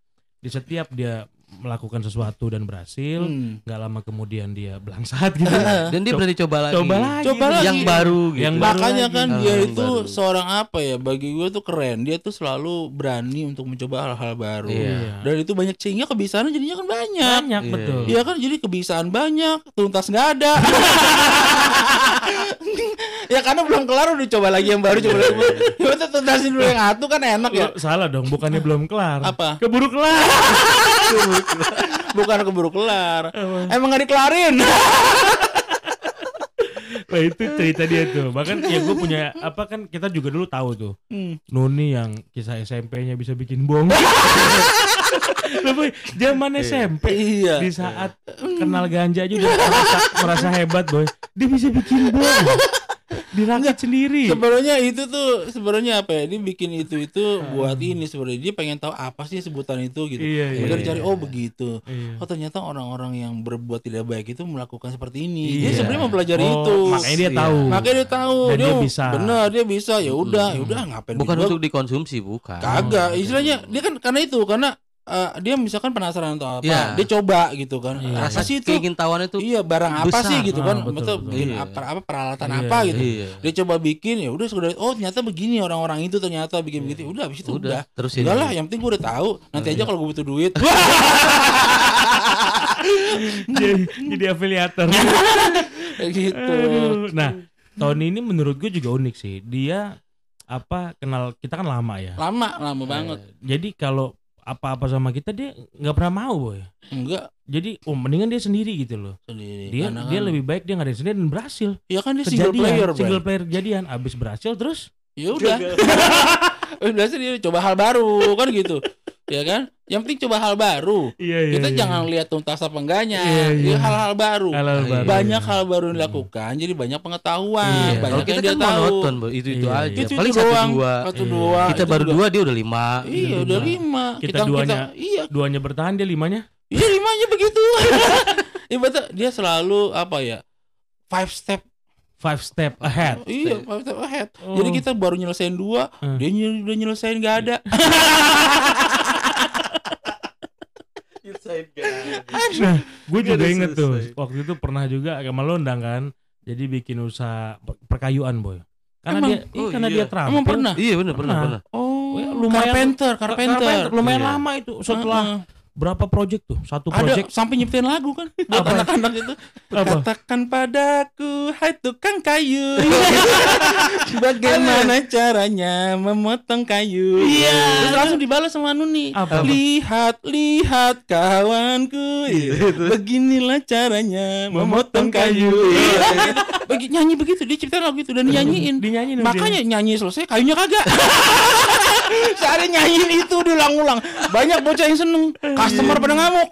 Di setiap dia melakukan sesuatu dan berhasil, Hmm. nggak lama kemudian dia belangsat gitu. Dan dia berani coba lagi. Coba lagi. Coba lagi. Yang baru gitu. Yang baru Makanya lagi. kan Hal dia yang itu baru. seorang apa ya? Bagi gue tuh keren. Dia tuh selalu berani untuk mencoba hal-hal baru. Iya. Dan itu banyak sehingga kebiasaannya jadinya kan banyak. Banyak Iya, betul. Iya kan jadi kebiasaan banyak, tuntas nggak ada. ya karena belum kelar udah coba lagi yang baru coba lagi. yang baru. Ya udah tuntasin dulu yang satu kan enak ya. Salah dong, bukannya belum kelar. Apa? Keburu kelar. Bukan keburu kelar. Emang nggak dikelarin. Wah itu cerita dia tuh. Bahkan ya gue punya apa kan kita juga dulu tahu tuh. Hmm. Nuni yang kisah SMP-nya bisa bikin. Loh, Boy, zaman SMP Iya. di saat kenal ganja aja udah merasa, merasa hebat boy. Dia bisa bikin bom. Dirakit sendiri. Sebenarnya itu tuh sebenarnya apa ya? Dia bikin itu itu buat ini sebenarnya dia pengen tahu apa sih sebutan itu gitu. Iya, iya, Makanya iya. oh begitu. Iya. Oh ternyata orang-orang yang berbuat tidak baik itu melakukan seperti ini. Iya. Dia sebenarnya mempelajari Oh, itu. Makanya dia Iya. tahu. Makanya dia tahu Dan dia bisa. Benar, dia bisa. Ya udah, ya udah ngapain Bukan bikin untuk dikonsumsi, bukan. Kagak, istilahnya dia kan karena itu karena eh, dia misalkan penasaran atau apa, Iya. dia coba gitu kan. Iya. Rasa sih itu keingintahuan itu iya barang apa besar. sih gitu kan, Ah, betul, betul, betul. bikin Iya. apa, apa peralatan Iya, apa gitu. Iya. Dia coba bikin ya udah sekedar oh ternyata begini orang-orang itu ternyata bikin begitu. Udah habis itu udah. Udah, terusin. Udah lah, yang penting gue udah tahu. Nanti aja kalau gue butuh duit. jadi, jadi afiliator. Gitu. Nah, Tony ini menurut gue juga unik sih. Dia apa kenal kita kan lama ya. Lama, lama banget. Eh, Jadi kalau apa-apa sama kita dia nggak pernah mau boy. Enggak Jadi oh mendingan dia sendiri gitu loh. sendiri. Dia Karena dia kan- lebih baik dia ngadain sendiri dan berhasil. Ya kan dia single Kejadian, player, single player kejadian. Abis berhasil terus Ya udah. sih dia coba hal baru kan gitu. Ya kan? Yang penting coba hal baru. Iya Kita jangan lihat tuntas apa enggaknya. Iya, iya. Dia hal-hal baru. Halal Iya. baru. Banyak hal baru yang dilakukan, jadi banyak pengetahuan, Iya. banyak Kalau kita yang dia kan tahu. monoton, itu itu Iya, aja. iya. Itu, Paling itu satu doang, dua. satu Iya. dua. Kita itu baru juga. dua, dia udah lima. Iya, udah lima. Kita duanya- iya, Duanya bertahan dia limanya. iya limanya begitu. Ibaratnya dia selalu apa ya? Five step Five step ahead. Iya, five step ahead. Oh. Jadi kita baru nyelesain dua, Hmm. dia ny- udah nyelesain gak ada. Nah, gue juga inget tuh waktu itu pernah juga sama lo undang kan. Jadi bikin usaha per- perkayuan boy. Karena Emang? dia, iya, Oh, karena iya. dia terampil. Emang pernah? Iya benar pernah Pernah. pernah. Oh, Ya, lumayan- carpenter, carpenter. Lumayan Iya. lama itu. Setelah. Berapa project tuh? Satu ada project. sampai nyiptain lagu kan buat anak-anak itu. Apa? Katakan padaku, hai tukang kayu. Bagaimana caranya memotong kayu? Iya. Terus langsung dibalas sama Nuni. Apa? Lihat, lihat kawanku. Beginilah caranya memotong kayu. Iya. Bagi nyanyi begitu dia ciptain lagu itu dan nyanyiin. Dinyanyiin Makanya nyanyi selesai kayunya kagak. Sehari nyanyiin itu diulang-ulang. Banyak bocah yang seneng. Customer pada ngamuk.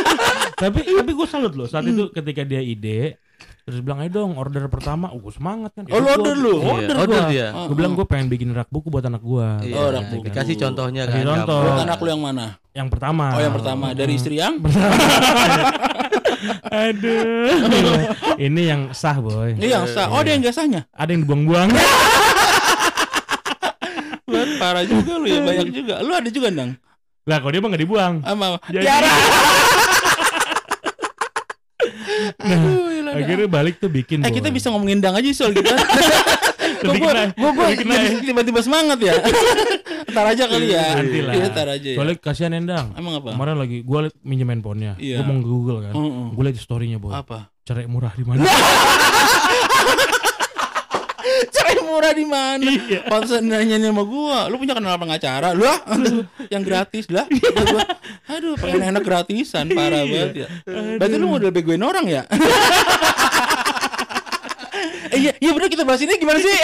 tapi tapi gue salut loh saat itu ketika dia ide terus bilang ayo dong order pertama oh, gue semangat kan Oh, lu order lu? Iya, order, order gua. dia. gue bilang gue pengen bikin rak buku buat anak gue Iya, Oh, rak buku. dikasih contohnya Kasih kan. contoh. anak lu yang mana? yang pertama Oh, yang pertama dari istri yang aduh ini yang sah boy Ini yang sah. Oh, ada yang gak sahnya. ada yang dibuang-buang Buat parah juga lu ya, banyak juga. Lu ada juga, Nang. Lah kalau dia mah nggak dibuang Sama Jadi- Tiara. nah, Aduh, akhirnya balik tuh bikin Eh boy. kita bisa ngomongin dang aja soal. Lebih Gue gue ya. tiba-tiba semangat ya. Ntar aja kali ya. nanti lah Iya, ntar aja ya. soalnya kasihan endang Emang apa? kemarin lagi gue liat minjem handphonenya Iya. gue mau google kan Heeh. gue liat storynya boy Apa? cerai murah di mana Cerai murah di mana? Iya. Pantesan nanya sama gua, lu punya kenal pengacara? Lu ah, yang gratis lah. Kata gua, Aduh, pengen enak gratisan, parah banget ya. Berarti lu model begoin orang ya? Eh, iya, iya bener kita bahas ini gimana sih?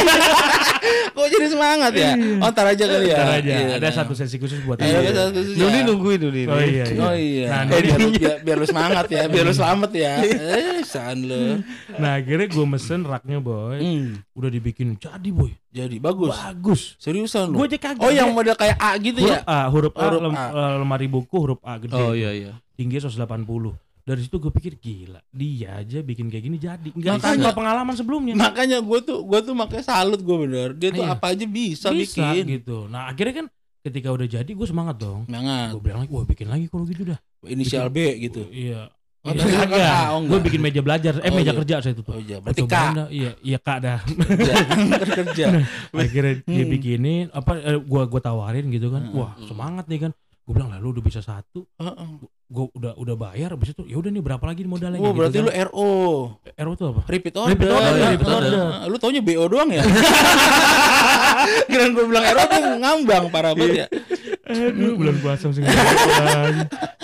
Kok jadi semangat ya? Oh, ntar aja kali ya. Ntar aja Iya, ada nah. satu sesi khusus buat Ada ini. satu khusus Nuni ya. nungguin Nuni. oh iya, iya. Oh iya. Nah, Nuni- biar, biar, biar lu semangat ya, biar lu selamat ya. Eh, san lu. nah akhirnya gue mesen raknya boy Hmm, udah dibikin jadi boy jadi bagus. bagus Seriusan lu. gue aja kaget Oh, yang model kayak A gitu huruf ya? A huruf A, Huruf lem- A. eh, lemari buku huruf A gede Oh iya iya. tingginya 180 dari situ gue pikir gila dia aja bikin kayak gini jadi nggak Makanya- tanpa pengalaman sebelumnya Makanya gue tuh gue tuh makanya salut gue bener. Dia tuh Iya. apa aja bisa, bisa bikin. gitu nah akhirnya kan ketika udah jadi gue semangat dong. Semangat. Gue bilang lagi, wah bikin lagi kalau gitu dah. Inisial B gitu. Iya. Oh, Iya. A, oh, gue enggak. bikin meja belajar, eh Oh, meja iya. kerja saya tutup. Oh iya, berarti K. cobain dah. Iya, iya kak dah. Kerja. Kerja. Akhirnya dia Hmm. bikinin apa eh, gua gua tawarin gitu kan. Hmm. Wah, semangat nih kan. Gue bilang lalu udah bisa satu, Heeh. gue udah udah bayar habis itu ya udah nih berapa lagi modalnya Oh, gitu berarti kan. lu RO. RO itu apa? Repeat order. Repeat order, Ya, repeat order. Nah, Lu taunya BO doang ya? Kirain gue bilang RO tuh ngambang parah banget ya. Aduh, bulan puasa masih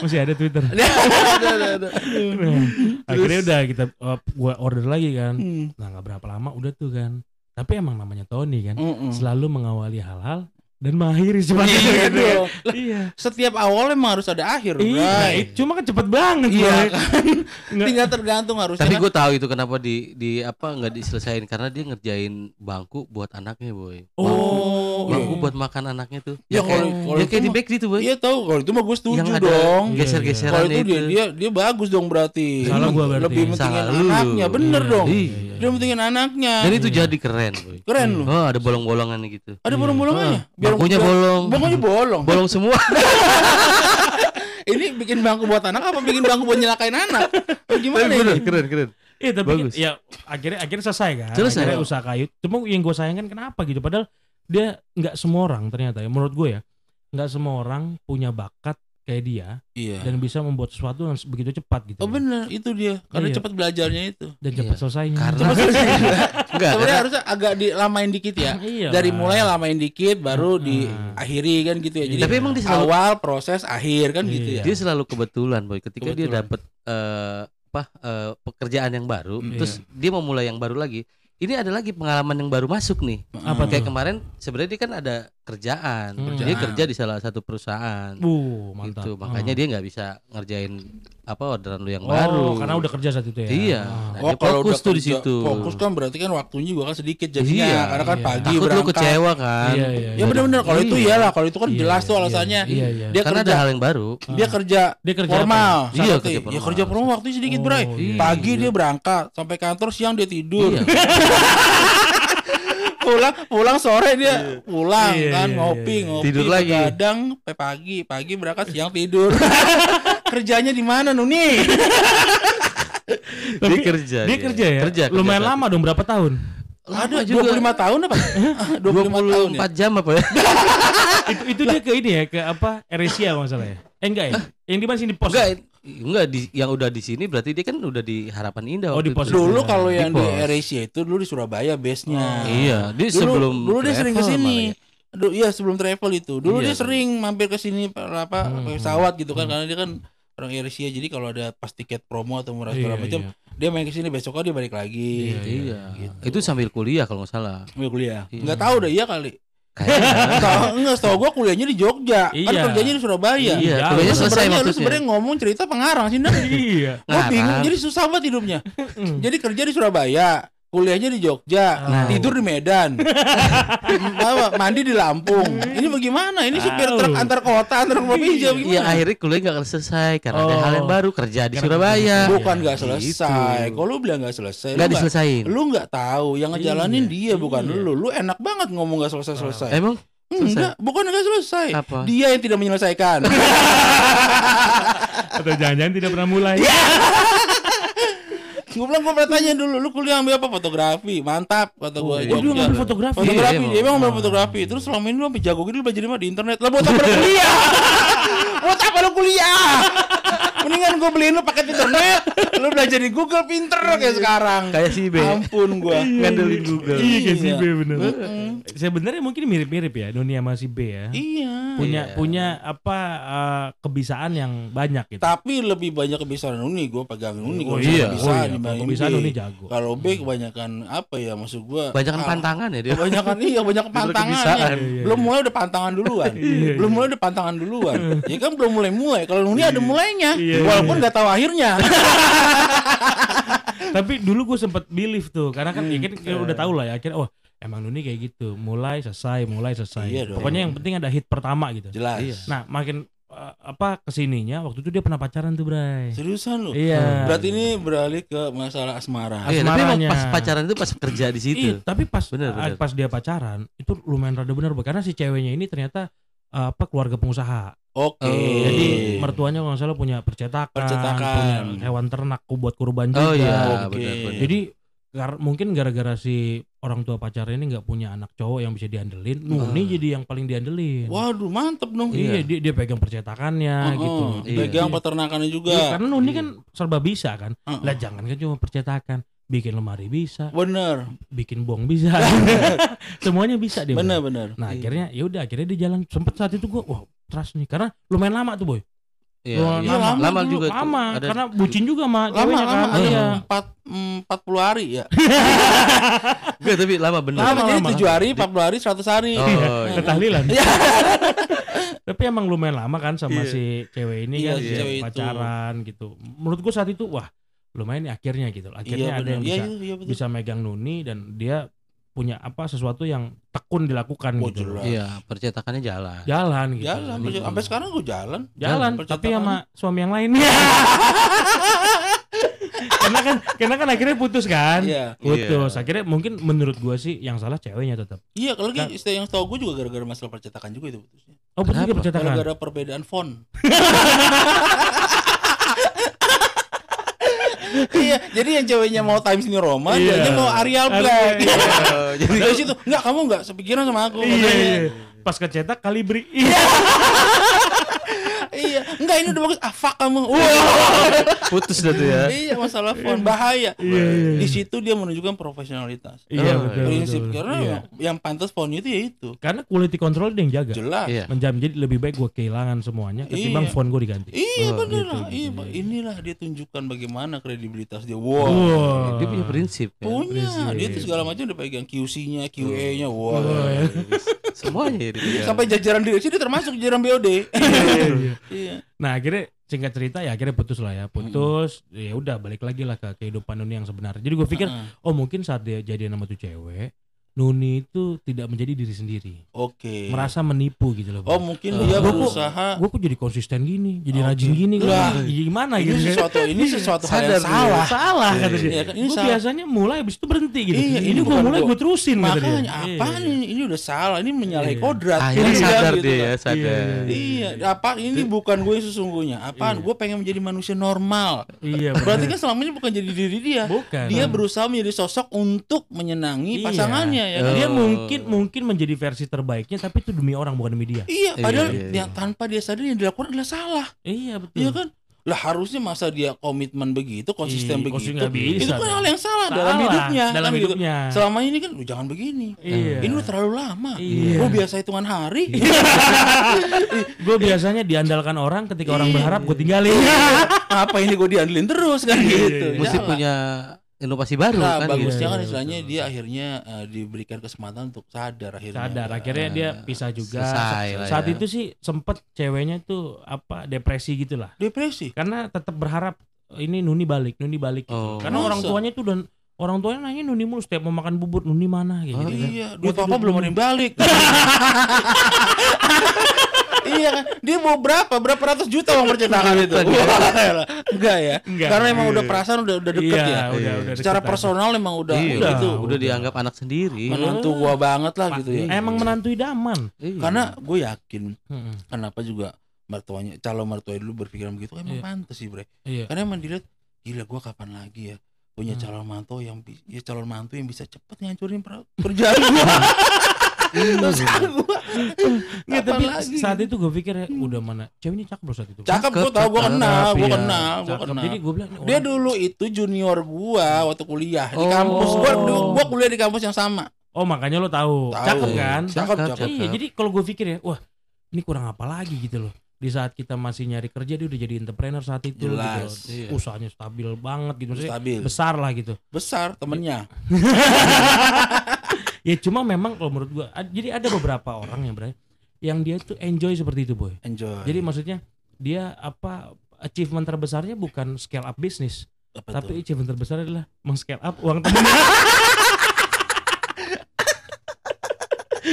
masih ada Twitter. Ada, ada, ada. Nah, akhirnya udah kita uh, gua order lagi kan. Hmm. Nah nggak berapa lama udah tuh kan. Tapi emang namanya Tony kan, Mm-mm. selalu mengawali hal-hal dan mengakhiri semuanya. Iya gitu kan. dong. Lah, Iya. Setiap awal emang harus ada akhir, Iya, nah, Bray. itu cuma kan cepet banget Iya kan. Tinggal tergantung harusnya. Tapi kan. gue tahu itu kenapa di di apa nggak diselesain karena dia ngerjain bangku buat anaknya boy. Oh, Bangku iya. buat makan anaknya tuh. Ya, Ya, kayak, kalau- kalau ya itu kayak di bakery tuh boy. Iya tahu kalau itu mah gue setuju yang ada dong. Iya, geser-geseran Kalau itu itu. dia, dia dia bagus dong berarti. Salah gua berarti. Lebih lu. anaknya, bener Iya, dong. iya, iya. Dia mentingin anaknya. Dan itu jadi keren boy. Keren lu. Oh ada bolong-bolongannya gitu. Ada bolong-bolongannya. Bangkunya bolong. Bangkunya bolong. Bolong semua. Ini bikin bangku buat anak apa bikin bangku buat nyelakain anak? Oh, gimana keren, ini? keren, keren. Iya tapi Bagus. ya akhirnya akhirnya selesai kan. Selesai. Akhirnya usaha kayu. Cuma yang gue sayangkan kenapa gitu. Padahal dia nggak semua orang ternyata ya menurut gue ya nggak semua orang punya bakat kayak dia Iya. dan bisa membuat sesuatu yang begitu cepat gitu. Oh bener, itu dia. Karena Iya. cepat belajarnya itu. Dan cepat Iya. selesainya. Karena Cepat selesai. enggak Sebenarnya karena harusnya agak dilamain dikit ya. Iya. Dari mulai lamain dikit baru Hmm. diakhiri kan gitu ya. Jadi Tapi emang dia selalu awal proses akhir kan gitu Iya. ya. dia selalu kebetulan boy ketika dia Kebetulan. dapat eh, apa eh, pekerjaan yang baru Mm, terus dia mau mulai yang baru lagi ini ada lagi pengalaman yang baru masuk nih Apa kayak tuh? kemarin sebenarnya dia kan ada kerjaan Hmm. dia Kerjaan. kerja di salah satu perusahaan Uh, mantap. gitu makanya dia nggak bisa ngerjain apa orderan lu yang oh, baru karena udah kerja saat itu ya. Iya. Ah. Nah, dia fokus tuh di kerja- situ. Fokus kan berarti kan waktunya juga kan sedikit jadinya Iya, karena kan iya. pagi takut lu berangkat. kecewa kan Iya, iya, Ya benar-benar kalau itu Iya. iyalah, kalau itu kan Iya, jelas iya, tuh iya, alasannya. Iya, iya. Dia karena kerja ada hal yang baru dia kerja Dia kerja formal. Iya, Iya, kerja Ya formal. kerja formal waktunya sedikit, Oh, Bray. iya. Pagi Iya. dia berangkat sampai kantor siang dia tidur. Iya. pulang pulang sore dia pulang Iya, kan iya, ngopi iya. ngopi Tidur lagi. kadang pagi pagi berangkat siang tidur kerjanya di mana Nuni dia kerja Dia kerja ya. kerja, kerja Lumayan kerja. lama dong berapa tahun? ada Lama juga. 25 tahun apa 25 tahun ya 24 jam apa ya itu itu dia ke ini ya ke apa Eresia kalau salah ya? Eh enggak ya? Yang di mana sih di pos? enggak enggak di yang udah di sini berarti dia kan udah di Harapan Indah Oh, di pos dulu Iya, kalau di yang di. AirAsia itu dulu di Surabaya base nya Iya, dia dulu, sebelum dulu dia sering ke travel sini. ya. Aduh, iya sebelum travel itu. Dulu Iya, dia sering mampir ke sini apa Hmm, pakai hmm. pesawat gitu kan karena dia kan orang AirAsia jadi kalau ada pas tiket promo atau murah segala Iya, macam iya. dia main ke sini besoknya dia balik lagi. Iya, Iya. Gitu. Itu sambil kuliah kalau nggak salah. Sambil kuliah. Iya. Enggak tahu dah iya kali. Kayaknya. Enggak tahu gua kuliahnya di Jogja. Kan Iya. kerjanya di Surabaya. Iya, kuliahnya selesai sebenarnya lu maksudnya. sebenarnya ngomong cerita pengarang sih. Iya. Gua Ngarang. bingung jadi susah banget hidupnya. Hmm. Jadi kerja di Surabaya, kuliahnya di Jogja, Nah. tidur di Medan, Apa, mandi di Lampung. Ini bagaimana? Ini supir truk antar kota, antar provinsi Iya, akhirnya kuliah nggak akan selesai karena ada Oh. hal yang baru kerja di Karena Surabaya. kerja. Bukan nggak Gitu. selesai. Kalau lu bilang nggak selesai, Nggak lu diselesain. Lu nggak tahu, yang ngejalanin Iya, dia bukan iya. lu. Lu enak banget ngomong nggak selesai selesai. Emang Enggak, bukan nggak selesai. Apa? Dia yang tidak menyelesaikan. Atau jangan-jangan tidak pernah mulai. Gue bilang gue pernah tanya dulu, lu kuliah ambil apa? Fotografi, mantap kata gue. Oh, dia ngambil fotografi. Fotografi, Iya, dia emang ngambil Ah. fotografi. Terus selama ini lu sampai jago gitu lu belajar di mana? Di internet. Lah buat apa lu kuliah? buat apa lu kuliah? Mendingan gue beliin lu paket internet, lu belajar di Google pinter kayak sekarang. kayak si B Ampun gua. ngandelin Google. Iya kayak si Iya. B bener. Sebenarnya mungkin mirip-mirip ya dunia sama si B ya. Iya. Punya Iya. punya apa eh, kebisaan yang banyak gitu. Tapi lebih banyak kebiasaan Uni, gue pegang Uni. Oh iya, bisa oh iya, dibanding kalau kebiasaan B. Uni jago. Kalau B kebanyakan apa ya maksud gua? Banyakan ah, pantangan ya dia. Kebanyakan iya, banyak pantangan. kebisaan. Iya, iya, Belum iya. mulai udah pantangan duluan. Iya, belum iya. mulai udah pantangan duluan. ya kan belum mulai-mulai. Kalau Uni ada mulainya. Iya, Walaupun iya. nggak tahu akhirnya. Tapi dulu gue sempet believe tuh karena kan ya kan Hmm. kita udah tahu lah ya akhirnya oh emang Nuni kayak gitu mulai selesai mulai selesai. Iya dong. Pokoknya yang penting ada hit pertama gitu. Jelas. Iya. Nah makin eh, apa ke sininya waktu itu dia pernah pacaran tuh Bray. Seriusan lu? Iya. Berarti ini beralih ke masalah asmara. Iya, tapi emang pas pacaran itu pas kerja di situ. Iya, tapi pas Bener, bener. pas dia pacaran itu lumayan rada bener karena si ceweknya ini ternyata apa keluarga pengusaha. Oke. Oh. Jadi mertuanya kalau nggak salah punya percetakan, Percetakan. punya hewan ternak buat kurban juga. Oh iya, Oke. benar-benar. Jadi kar- mungkin gara-gara si orang tua pacarnya ini nggak punya anak cowok yang bisa diandelin, Nuni Ah. jadi yang paling diandelin. Waduh, mantep dong. Iya, dia, dia pegang percetakannya Heeh. gitu. Iya. Pegang peternakannya juga. Iya, karena Nuni Iya. kan serba bisa kan. Heeh. Lah jangan kan cuma percetakan, bikin lemari bisa, Bener, bikin bong bisa. Semuanya bisa dia. bener, Bro. bener. Nah, Iya. akhirnya ya udah akhirnya dia jalan sempet saat itu gua wah trust nih karena lumayan lama tuh boy. Iya, Lumayan iya. lama lama dulu, juga tuh. lama Ada karena bucin juga sama Lama, lama, kan. ada Iya. empat, mm, 40 hari ya. Enggak, tapi lama bener. Lama, jadi lama. 7 hari, 40 hari, 100 hari. Oh, Iya, iya. ketahlilan. Iya. Tapi emang lumayan lama kan sama Iya. si cewek ini Iya, kan si dia cewek itu. pacaran gitu. Menurut gua saat itu wah lumayan nih akhirnya gitu. Akhirnya Iya, ada bener. yang Iya, bisa iya, iya, betul. bisa megang Nuni dan dia punya apa sesuatu yang tekun dilakukan Oh, gitu. jelas. Iya, percetakannya jalan. Jalan gitu. Jalan, Gitu. sampai sekarang gue jalan. Jalan, Percetakan. tapi sama suami yang lain. karena kan karena kan akhirnya putus kan. Iya. Putus. Iya. Akhirnya mungkin menurut gua sih yang salah ceweknya tetap. Iya, kalau Kan- lagi yang tau gue juga gara-gara masalah percetakan juga itu putusnya. Oh, putus juga Kenapa? percetakan. Gara-gara perbedaan font. iya, jadi yang ceweknya mau Times New Roman, dia mau Arial Black. iya. Oh, jadi Dari situ, enggak kamu enggak sepikiran sama aku. Iya, iya. Pas kecetak kalibri. Iya. Iya, enggak ini udah bagus. Ah, fuck kamu. Wah. putus dah tuh ya. iya, masalah font bahaya. Iya, iya. Di situ dia menunjukkan profesionalitas. Iya, betul. Prinsip betul, betul. karena Iya. yang pantas fontnya itu ya itu. Karena quality control dia yang jaga. Jelas. Iya. Menjamin jadi lebih baik gua kehilangan semuanya ketimbang Iya. font gua diganti. Iya Oh, bener gitu, lah. gitu, Iya, iya. Pak. inilah dia tunjukkan bagaimana kredibilitas dia. Wow. Wah. Dia punya prinsip ya. Punya, prinsip. dia tuh segala macam udah pegang QC-nya, QA-nya, wah. Oh, iya. Semuanya ya dipegang. Sampai jajaran direksi dia termasuk jajaran BOD. Iya. Nah akhirnya singkat cerita ya akhirnya putus lah ya putus ya udah balik lagi lah ke kehidupan Nuni yang sebenarnya jadi gue pikir Heeh. oh mungkin saat dia jadi nama tuh cewek Nuni itu tidak menjadi diri sendiri Oke. merasa menipu gitu loh Oh, mungkin Eh, dia berusaha gue kok jadi konsisten gini jadi Oke. rajin gini Lah, kan gimana ini gitu sesuatu ini sesuatu hal yang salah. salah Iya, kata dia iya kan, ini gue salah. biasanya mulai habis itu berhenti gitu Iya, ini, ini gue mulai gua. gue terusin kata dia Makanya apaan Iya. ini? Ini udah salah, ini menyalahi Iya. kodrat. Akhirnya Iya, sadar gitu dia kan. ya, sadar. Iya, apa ini bukan gue yang sesungguhnya. Apaan? Iya. Gue pengen menjadi manusia normal. iya Berarti kan selama ini bukan jadi diri dia. bukan Dia berusaha menjadi sosok untuk menyenangi Iya. pasangannya ya. kan? dia Oh. mungkin mungkin menjadi versi terbaiknya tapi itu demi orang bukan demi dia Iya, padahal Iya, iya, dia- tanpa dia sadar yang dilakukan adalah salah. iya betul Iya kan? Lah harusnya masa dia komitmen begitu, konsisten Iya, begitu. bisa itu kan hal yang salah, dalam Salah, hidupnya. dalam kan gitu. hidupnya. Selama ini kan "Lu jangan begini. Iya. Ini udah terlalu lama. Iya. Gue biasa hitungan hari. gue biasanya diandalkan orang ketika orang Iya. berharap gue tinggalin Apa ini gue diandelin terus kan gitu. Mesti punya inovasi baru Nah, kan. bagusnya Iya, kan iya, istilahnya dia akhirnya eh, diberikan kesempatan untuk sadar akhirnya. sadar akhirnya dia pisah juga Selesai lah saat ya. itu sih sempet ceweknya tuh apa depresi gitulah depresi. karena tetap berharap ini Nuni balik Nuni balik gitu. Oh. karena orang Masa? tuanya tuh dan orang tuanya nanya Nuni mulu setiap mau makan bubur Nuni mana gitu, Oh. Iya, duit Gua papa belum ada yang balik. iya kan, dia mau berapa? Berapa ratus juta uang percetakan itu? Wah, Enggak ya? Enggak. Karena emang Iya. udah perasaan udah udah deket Iya, ya. udah, Iya. udah Secara personal emang udah Iya, udah itu udah. udah dianggap anak sendiri. menantu gua banget lah gitu ya. emang menantu idaman Iya. Karena gue yakin Heeh. kenapa juga mertuanya calon mertua dulu berpikiran begitu emang Iya. pantas sih bre iya karena emang dilihat gila gua kapan lagi ya punya Hmm. calon mantu yang ya calon mantu yang bisa cepet ngancurin per- kerjaan gua Terus gua Nggak, kapan tapi lagi saat itu gue pikir ya, udah mana ceweknya cakep loh saat itu cakep gua tau gua cakep, kenal gua Iya, kenal gua cakep. kenal jadi gue bilang ini dia dulu itu junior gua waktu kuliah di Oh. kampus gua gua kuliah di kampus yang sama oh makanya lo tahu Tahu. cakep kan cakep Cakep, cakep Iya, jadi kalau gue pikir ya, wah ini kurang apa lagi gitu loh. Di saat kita masih nyari kerja dia udah jadi entrepreneur saat itu Jelas. gitu. Iya. Usahanya stabil banget gitu maksudnya. stabil Besar lah gitu. besar temennya Ya cuma memang kalau menurut gua ad- jadi ada beberapa orang yang berarti yang dia tuh enjoy seperti itu, boy. enjoy Jadi maksudnya dia apa achievement terbesarnya bukan scale up bisnis, Apa tapi achievement terbesar adalah meng-scale up uang temennya.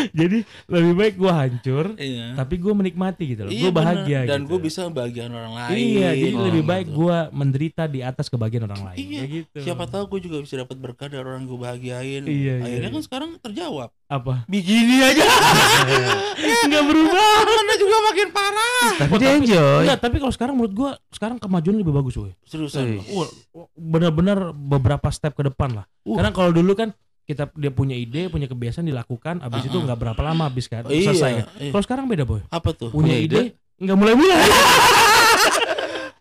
Jadi lebih baik gue hancur, Iya. tapi gue menikmati gitu loh. Iya, gue bahagia bener. dan gitu. gue bisa membahagiakan orang lain. Iya, jadi Oh, lebih baik gitu. gue menderita di atas kebahagiaan orang lain. Iya, Kayak gitu. Siapa tahu gue juga bisa dapat berkah dari orang gue bahagiain. Iya, iya, Akhirnya iya. kan sekarang terjawab. apa? Begini aja. Enggak berubah. Anda juga makin parah. Tapi dia enjoy. Enggak, tapi kalau sekarang menurut gue sekarang kemajuan lebih bagus, woy. Seriusan. Benar-benar beberapa step ke depan lah. Uh. Karena kalau dulu kan kita dia punya ide, punya kebiasaan dilakukan, habis itu Uh-uh. nggak berapa lama habis kan, Iya, selesai. kan. iya. Kalau sekarang beda boy, Apa tuh? punya Punya ide, ide. nggak mulai-mulai.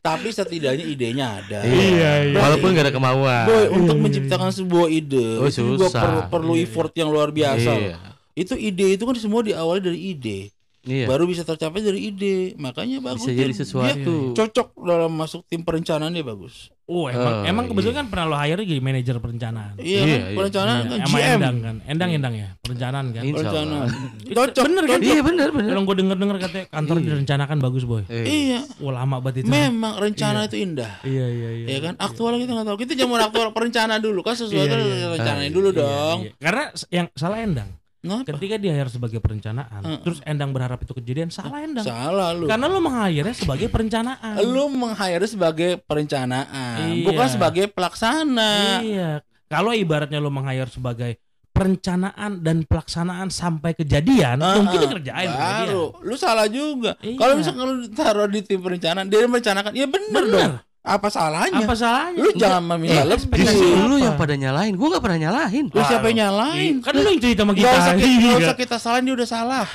Tapi setidaknya idenya ada. Iya, iya. Walaupun gak ada kemauan. Boy, Iya, untuk iya, menciptakan sebuah ide Oh, itu juga susah. perlu, perlu Iya, effort yang luar biasa. Iya. Itu ide itu kan semua diawali dari ide. Iya. Baru bisa tercapai dari ide. Makanya bagus. Bisa dia- jadi sesuatu. dia cocok dalam masuk tim perencanaan dia bagus. Oh emang Oh, emang iya. kebetulan kan pernah lo hire jadi manajer perencanaan. Iya, Iya, kan? iya. perencanaan Iya, kan sama GM. Endang kan, Endang Endang ya, perencanaan kan. Insya Perencanaan. Cocok. Bener kan? Iya benar benar. Kalau gue denger denger katanya kantor Iya. direncanakan bagus boy. Eh, Iya. Wah lama banget itu. Memang rencana itu indah. Iya iya iya. Ya kan? Aktual kita nggak tahu. Kita zaman aktual perencanaan dulu kan sesuatu Iya, iya. rencanain dulu Iya, dong. iya. Karena yang salah Endang. Ngapa? Ketika dia hire sebagai perencanaan, Heeh. terus Endang berharap itu kejadian, salah Endang. Salah lu. Karena lo meng-hire sebagai perencanaan. Lu meng-hire sebagai perencanaan, Iya. bukan sebagai pelaksana. Iya. Kalau ibaratnya lo meng-hire sebagai perencanaan dan pelaksanaan sampai kejadian, Ah, mungkin dikerjain dia. Baru, lu salah juga. Iya. Kalau misalkan lu taruh di tim perencanaan, dia merencanakan, ya bener, Bener. dong. Apa salahnya? Apa salahnya? Lu jangan meminta Eh, lebih. justru lu apa? yang pada nyalain. Gua gak pernah nyalain. Lu siapa yang nyalain? Kan lu yang cerita sama kita. Gak usah, kita, Iya. gak usah kita salahin, dia udah salah.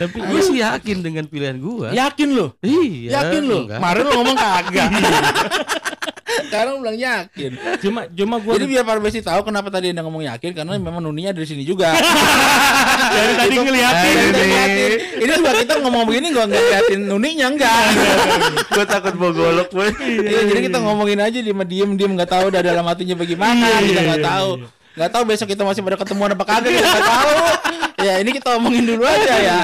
Tapi Gue sih yakin dengan pilihan gua. Yakin lu? Iya. Yakin lu? Kemarin lu ngomong kagak. Sekarang bilang yakin. cuma cuma gua Jadi biar Pak Besi tahu kenapa tadi Anda ngomong yakin karena memang nuninya dari sini juga. dari tadi ngeliatin. Ini. ngeliatin. Ini juga kita ngomong begini gua enggak ngeliatin nuninya enggak. Gue takut bawa golok gue. Iya, jadi kita ngomongin aja dia diem diem nggak tahu udah dalam hatinya bagaimana Iya, kita iya, nggak iya, tahu iya. nggak tahu besok kita masih pada ketemuan apa kagak kita nggak tahu ya ini kita omongin dulu aja ya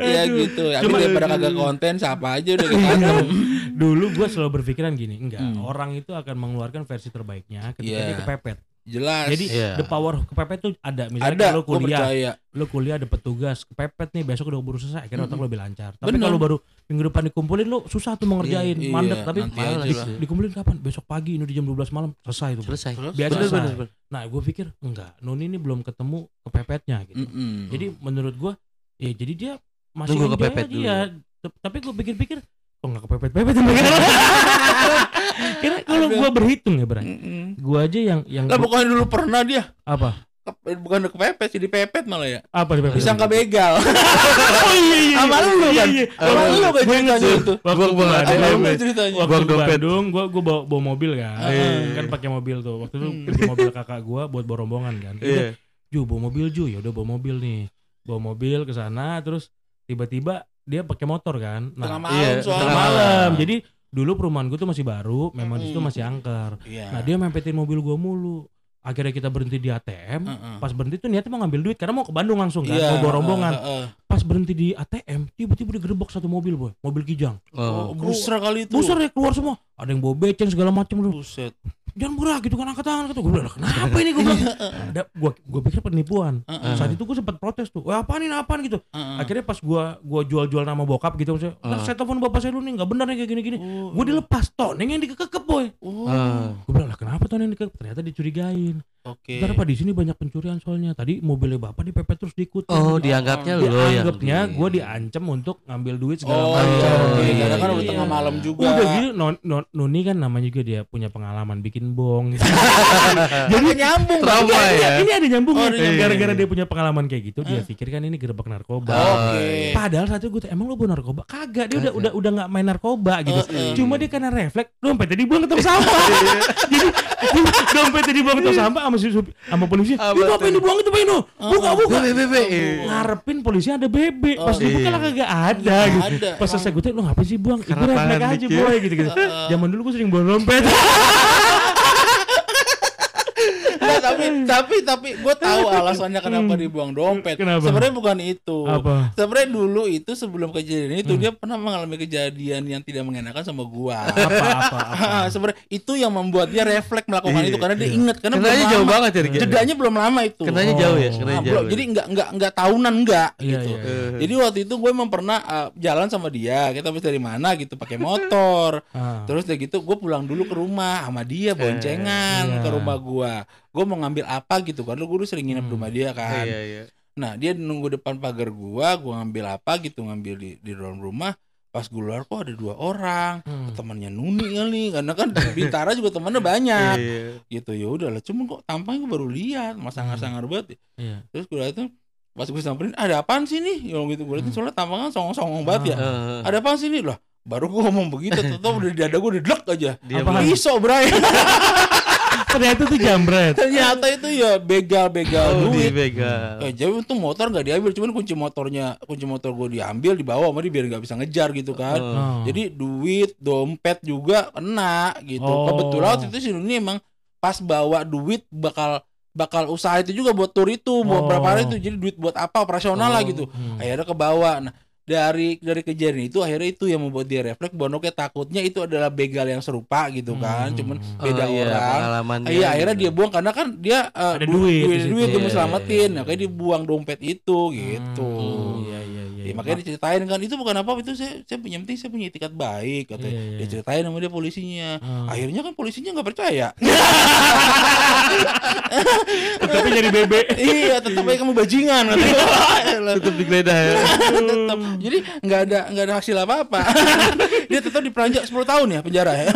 ya Aduh. gitu ya Cuma- daripada kagak konten siapa aja udah kita antem Dulu gua selalu berpikiran gini, enggak, Hmm. orang itu akan mengeluarkan versi terbaiknya ketika Iya. dia kepepet. jelas Jadi Iya. the power of kepepet tuh ada. Misalnya ada gua kuliah, lu kuliah dapat tugas kepepet nih besok udah buru selesai akhirnya otak Mm-mm. lu lebih lancar tapi Bener. kalau baru minggu depan dikumpulin lu susah tuh mau ngerjain Iya, mandek iya, tapi nanti aja di- lah. dikumpulin kapan besok pagi ini di jam 12 malam selesai tuh Selesai. Biasa selesai. bener, bener. nah gue pikir enggak Nuni ini belum ketemu kepepetnya gitu Mm-mm. jadi menurut gue ya jadi dia masih enjoy kepepet dulu. ya. T- tapi gue pikir-pikir kok nggak kepepet pepet karena kalau gue berhitung ya Bray Mm-mm. gue aja yang yang lah bukannya dulu pernah dia apa Ke- bukan kepepet sih dipepet malah ya apa di pepet disangka begal oh iya iya Sama lu kan? iya, Sama lu kan ceritanya itu. waktu Gua- ada Iya, ceritanya waktu di. Bandung gua gua bawa, bawa mobil kan Ah. kan pakai mobil tuh waktu itu Hmm. mobil kakak gua buat bawa rombongan kan Iya. Ju bawa mobil Ju ya udah bawa mobil nih bawa mobil ke sana terus tiba-tiba dia pakai motor kan tengah nah malam iya, soalnya tengah malam. malam jadi dulu perumahan gua tuh masih baru memang di situ Hmm. masih angker Iya. nah dia mempetin mobil gua mulu akhirnya kita berhenti di ATM Heeh. pas berhenti tuh niatnya mau ngambil duit karena mau ke Bandung langsung kan Iya, mau bawa rombongan heeh, heeh. pas berhenti di ATM tiba-tiba digerebek satu mobil boy mobil kijang Oh, Oh. busra kali itu. Busur ya keluar semua. Ada yang bawa beceng segala macam tuh. Buset. Jangan gerak gitu kan angkat tangan gitu. Gue bilang kenapa ini gue bilang. Ada gua gua pikir penipuan. Heeh, Saat itu gue sempat protes tuh. Wah apaan ini apaan gitu. heeh. Akhirnya pas gua gua jual-jual nama bokap gitu maksudnya. "Ntar Ah. saya telepon bapak saya dulu nih nggak benar nih kayak gini-gini. Oh, Gue dilepas toneng yang dikekep boy. Oh, Ah. Gue bilang lah kenapa toneng dikekep? Ternyata dicurigain. Oke. Ntar apa di sini banyak pencurian soalnya. Tadi mobilnya bapak dipepet terus diikutin. Oh, dianggapnya lo yang Dianggapnya di- gue diancam untuk ngambil duit segala Oh, macam. iya, oke. Iya, Karena kan udah iya. tengah malam juga. Udah gitu non, non- Nuni kan namanya juga dia punya pengalaman bikin bong gitu. Jadi nyambung. Trauma Ini- ya. Ini ada nyambungnya. Oh, nyambungnya. Gara-gara dia punya pengalaman kayak gitu, dia pikir kan ini gerbek narkoba. Oke. Padahal saat itu gue tuh, emang lu bawa narkoba? Kagak, dia udah udah udah nggak main narkoba gitu. Heeh. Cuma dia karena refleks, dompetnya dibuang ke tong sampah. Jadi dompetnya dibuang ke tong sampah sama si sama polisi. Apa Itu apa yang dibuang itu Pak Ino? Buka buka. Bebe, bebe. Ngarepin polisi ada bebek. Pas Oh, dibuka iya. lah kagak ada gitu. ada. Pas selesai gue tanya, lu ngapain sih buang? Itu Karena refleks aja ya. boy gitu gitu. Zaman dulu gue sering bawa dompet. Enggak, tapi tapi tapi gue tahu alasannya kenapa dibuang dompet. Kenapa? Sebenarnya bukan itu. Apa? Sebenarnya dulu itu sebelum kejadian itu Hmm. dia pernah mengalami kejadian yang tidak mengenakan sama gua. Apa apa apa. Sebenarnya itu yang membuat dia refleks melakukan Iya, itu karena dia iya. ingat karena Kenanya belum jauh lama. banget ya, ya? Jedanya belum lama itu. Kenanya Oh. jauh ya, Nah, kenanya jauh. ya? Jadi enggak enggak enggak tahunan enggak Iya, gitu. Jadi waktu itu gue emang pernah uh, jalan sama dia. Kita habis dari mana gitu pakai motor. Ah. Terus udah gitu gue pulang dulu ke rumah sama dia boncengan iya. ke rumah gua. Gue mau ngambil apa gitu kan. Lu gue sering nginep Hmm. rumah dia kan. Iya, iya. Nah, dia nunggu depan pagar gua, gua ngambil apa gitu, ngambil di di dalam rumah. Pas gue keluar kok ada dua orang. Hmm. Temannya Nuni kali karena kan di Bintara juga temannya banyak. Iya. Gitu ya udahlah, cuman kok tampangnya baru lihat, mas sangar-sangar banget. Iya. Terus gue liatin pas gue samperin, ada apaan sih nih? Yang gitu gue liatin soalnya tampangnya songong-songong banget ya. Ah. Heeh. Ada apaan sih nih? Lah, baru gue ngomong begitu, tetap udah di dada gue udah aja. Dia bilang, Pisau, Bray. Ternyata itu jambret. Ternyata itu ya begal-begal oh, duit. dipegang. Eh, jadi untung motor nggak diambil, cuman kunci motornya, kunci motor gue diambil, dibawa sama dia biar nggak bisa ngejar gitu kan. Oh. Oh. Jadi duit, dompet juga kena gitu. Oh. Kebetulan waktu itu si Nuni emang pas bawa duit bakal bakal usaha itu juga buat tur itu, buat Oh. berapa hari itu. Jadi duit buat apa operasional lah Oh. gitu. Hmm. Akhirnya ke bawah. Nah, dari dari kejadian itu akhirnya itu yang membuat dia refleks bahwa oke takutnya itu adalah begal yang serupa gitu kan. Hmm. Cuman Oh, beda iya, orang. pengalamannya Iya, akhirnya gitu. dia buang karena kan dia eh, Ada du- duit di duit, situ. duit dia mau Iya, selamatin. iya, Nah, iya. kayak dia buang dompet itu gitu. Hmm, iya iya. Ya, makanya diceritain kan itu bukan apa itu saya saya punya penting saya punya etikat baik katanya. Iya, iya. Dia ceritain sama dia polisinya. Hmm. Akhirnya kan polisinya nggak percaya. tapi jadi bebek. iya, tetap aja kamu bajingan katanya. Tetap digeledah ya. tetap. Jadi nggak ada nggak ada hasil apa-apa. dia tetap diperanjak 10 tahun ya penjara ya.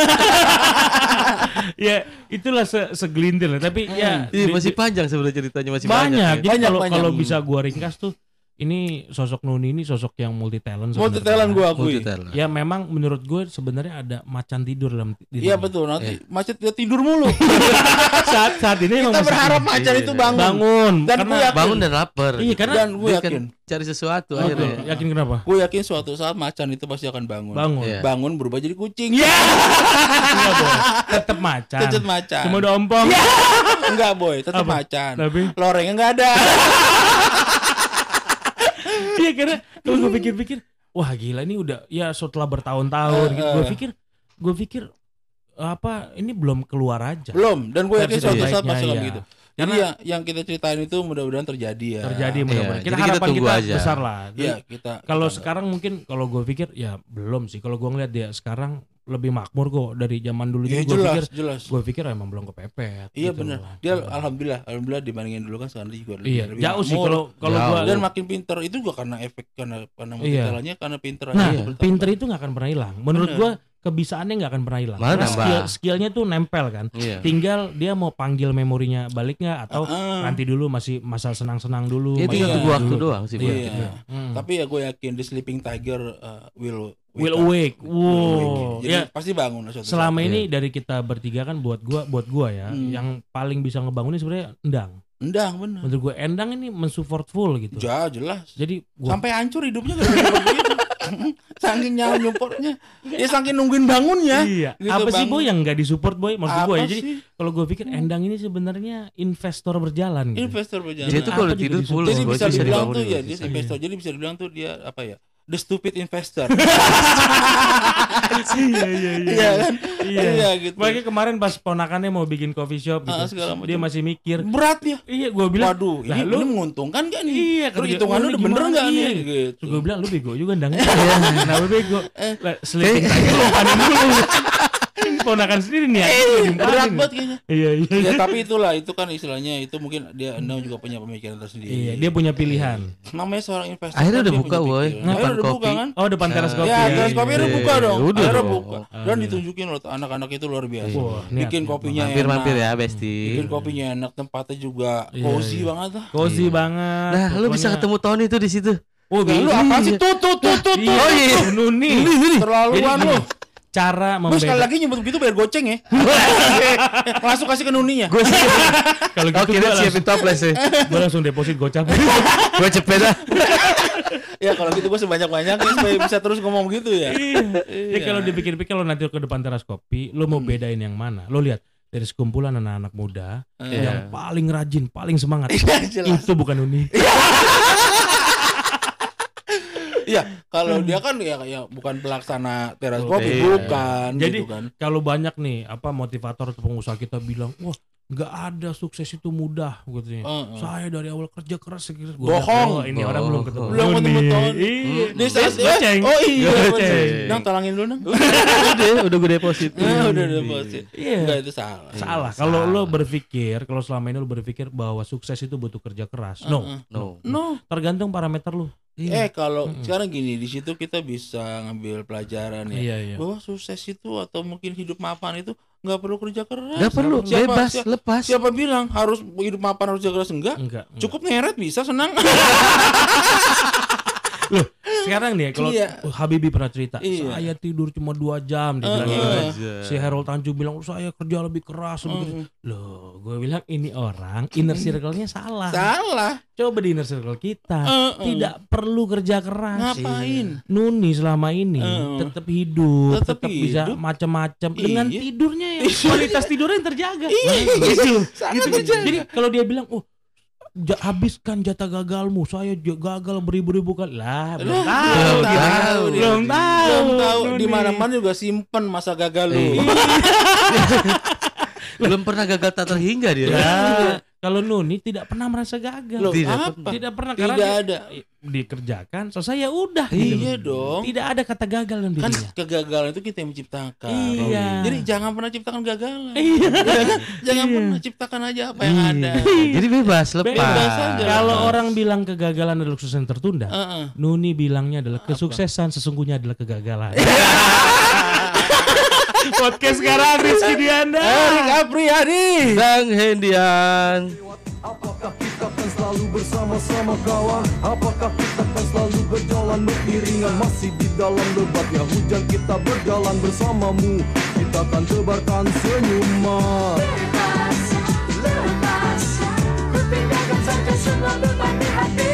ya itulah se segelintir lah. Tapi ya Iya, di- masih di- panjang sebenarnya ceritanya masih banyak. banyak. ya. Jadi Banyak, kalau banyak. kalau Hmm. bisa gua ringkas tuh ini sosok Nuni ini sosok yang multi talent. Multi talent gua akui. Multi-talent. Ya memang menurut gue sebenarnya ada macan tidur dalam. Iya betul nanti macet dia tidur mulu. saat saat ini Kita berharap macan Iya, itu iya. bangun. bangun Dan karena gue yakin, Bangun dan lapar. iya karena dan gue yakin, kan cari sesuatu Betul. akhirnya. yakin kenapa? gue yakin suatu saat macan itu pasti akan bangun. Bangun. Iya. Bangun berubah jadi kucing. Iya. Enggak, Boy. Tetep macan. Tetep macan. Cuma udah ompong. Enggak boy, tetap macan. Tapi Lorengnya enggak ada. iya karena kalau gue pikir-pikir, wah gila ini udah ya setelah bertahun-tahun gitu. Gue pikir, gue pikir apa ini belum keluar aja. Belum, dan gue yakin suatu saat pasti iya. begitu. Jadi Karena- yang yang kita ceritain itu mudah-mudahan terjadi ya. Terjadi mudah-mudahan. Iya, Kita jadi kita harapan tunggu kita aja. besar lah. Jadi, Iya, kita kalau kita- sekarang mungkin kalau gue pikir ya belum sih. Kalau gue ngeliat dia sekarang lebih makmur kok dari zaman dulu. Iya, Jadi gue pikir, jelas. gue pikir emang belum kepepet. Iya gitu benar. Dia alhamdulillah, alhamdulillah dibandingin dulu kan sekarang juga lebih, Iya, lebih jauh sih kalau kalau gue dan makin pinter itu juga karena efek karena karena Iya. karena pinter aja Nah, itu bertambah. pinter itu nggak akan pernah hilang. Menurut Bener. Kebisaannya nggak akan pernah hilang. Nambah. skill skillnya tuh nempel kan. Iya. Tinggal dia mau panggil memorinya balik nggak atau Ah, nanti dulu masih masa senang-senang dulu. Tinggal Iya. tunggu waktu dulu. doang sih Iya. buat Iya. Hmm. Tapi ya gue yakin the sleeping tiger uh, will Will awake. Will Wow. awake. Jadi Ya pasti bangun lah suatu selama saat. ini dari kita bertiga kan buat gua buat gua ya, Hmm. yang paling bisa ngebangunin sebenarnya Endang. endang bener. Menurut gua Endang ini mensupport full gitu. Ja, jelas. Jadi gua Sampai hancur hidupnya gara-gara begitu. saking nyawa nyupornya. Ya saking nungguin bangunnya. Iya. Gitu, apa sih Bang. boy yang nggak disupport boy? Maksud Apa gua ya. Jadi sih? kalau gua pikir Endang ini sebenarnya investor berjalan gitu. investor berjalan. Tuh apa kalau tidur full Jadi bisa dibilang tuh ya dia bisa. investor. Jadi bisa dibilang tuh dia apa ya? The stupid investor. iya iya iya. Iya kan? Iya. Iya gitu. Makanya kemarin pas ponakannya mau bikin coffee shop gitu, macam. dia masih mikir. Berat ya. Iya, gua bilang. Waduh, ini, lu- ini menguntungkan gak nih? Iya, dia, hitungannya "Oh, udah bener gak nih?" nih? Gitu. Terus gue bilang lu bego juga ndang. Kenapa bego? Lah, Sleeping tiger lu panen dulu. Ponakan sendiri nih ya. Berat banget kayaknya. Iya iya. Ya tapi itulah itu kan istilahnya itu mungkin dia Endang juga punya pemikiran tersendiri. Iya, dia punya pilihan. namanya seorang investor. Akhirnya kan udah buka, pikiran. Nah, udah kopi. buka kan? Oh, depan teras kopi. Ya, terus kopi udah Iya, buka dong. udah Akhirnya buka. Dan Iya. ditunjukin loh anak-anak itu luar biasa. Bikin kopinya Mampir-mampir enak. ya, Besti. Bikin kopinya enak, tempatnya juga Iya, cozy iya. banget lah. Cozy Iya. banget. Nah, lu bisa ketemu Tony tuh di situ. Oh, Nah, lu apa sih? Tut tut tut. Iya. tut. Oh iya, Nuni. Terlaluan lu. Cara Gue sekali lagi nyebut begitu bayar goceng ya. Langsung kasih ke Nuninya. Gue sih. kalau Oh, gitu gua langsung, siapin toples ya. gua langsung deposit gocap. Gue cepet dah. ya kalau gitu gue sebanyak-banyaknya supaya bisa terus ngomong gitu ya. Iya. Ya Iya. kalau dipikir-pikir lo nanti ke depan teras kopi, lo mau bedain yang mana? Lo lihat dari sekumpulan anak-anak muda Eh. yang paling rajin, paling semangat. Iya. Itu bukan Uni. Iya, kalau dia kan ya, ya bukan pelaksana teras kopi, Iya. bukan Jadi, gitu kan. Kalau banyak nih apa motivator atau pengusaha kita bilang, wah nggak ada sukses itu mudah gitu ya. Heeh. Saya dari awal kerja keras sekitar Bohong. ini orang belum ketemu. Belum ketemu. Tony. Iya. Di saat Goceng. Oh iya. Nang talangin dulu nang. udah udah gue deposit. Nah, udah deposit. Iya. Enggak itu salah. Salah. Kalau lo berpikir, kalau selama ini lo berpikir bahwa sukses itu butuh kerja keras. No. No. No. tergantung parameter lo. Eh kalau sekarang gini di situ kita bisa ngambil pelajaran ya. Iya, iya. Bahwa sukses itu atau mungkin hidup mapan itu nggak perlu kerja keras. Gak perlu, Siapa- bebas, siapa- lepas. Siapa bilang harus hidup mapan harus kerja keras enggak? Enggak. enggak. Cukup ngeret bisa senang. Sekarang nih kalau Iya. Habibie pernah cerita, Iya. saya tidur cuma dua jam dibilang Heeh. gitu. Aja. Si Harold Tanjung bilang "Oh, saya kerja lebih keras lebih keras." Heeh. Loh, gue bilang ini orang inner circle-nya salah. Salah. Coba di inner circle kita Heeh. tidak perlu kerja keras. Ngapain? Nuni selama ini Heeh. tetap hidup, Tetap tetap, bisa hidup. macam-macam dengan Iya. tidurnya ya kualitas tidurnya yang terjaga. Iya. Gitu. Sangat Gitu. terjaga. Jadi kalau dia bilang, "Oh, ja- habiskan jatah gagalmu. Saya gagal beribu-ribu kali." Lah, belum Lah, tahu. belum tahu. Belum tahu. Belum tahu di mana-mana juga simpen masa gagal lu. Iya. Belum pernah gagal tak terhingga dia. Ya, kalau Nuni tidak pernah merasa gagal. Loh, Tidak apa? Tidak pernah Tidak karena ada. dia dikerjakan selesai ya udah gitu Iya loh. dong. Tidak ada kata gagal dalam Kan dirinya. kegagalan itu kita yang menciptakan. Iya. Jadi jangan pernah ciptakan gagalan. Iya. Jangan Iya. pernah ciptakan aja apa yang Iya. ada. Jadi bebas, lepas. Bebas aja. Kalau lepas. orang bilang kegagalan adalah kesuksesan tertunda, Heeh. Nuni bilangnya adalah kesuksesan sesungguhnya adalah kegagalan. Podcast sekarang Rizky Dianda. Erik Apriyadi. Bang Hendian. Apakah kita akan selalu bersama-sama kawan? Apakah kita akan selalu berjalan beriringan? Masih di dalam lebatnya hujan kita berjalan bersamamu Kita akan tebarkan senyuman Bebas, lepas Ku pindahkan saja semua beban di hati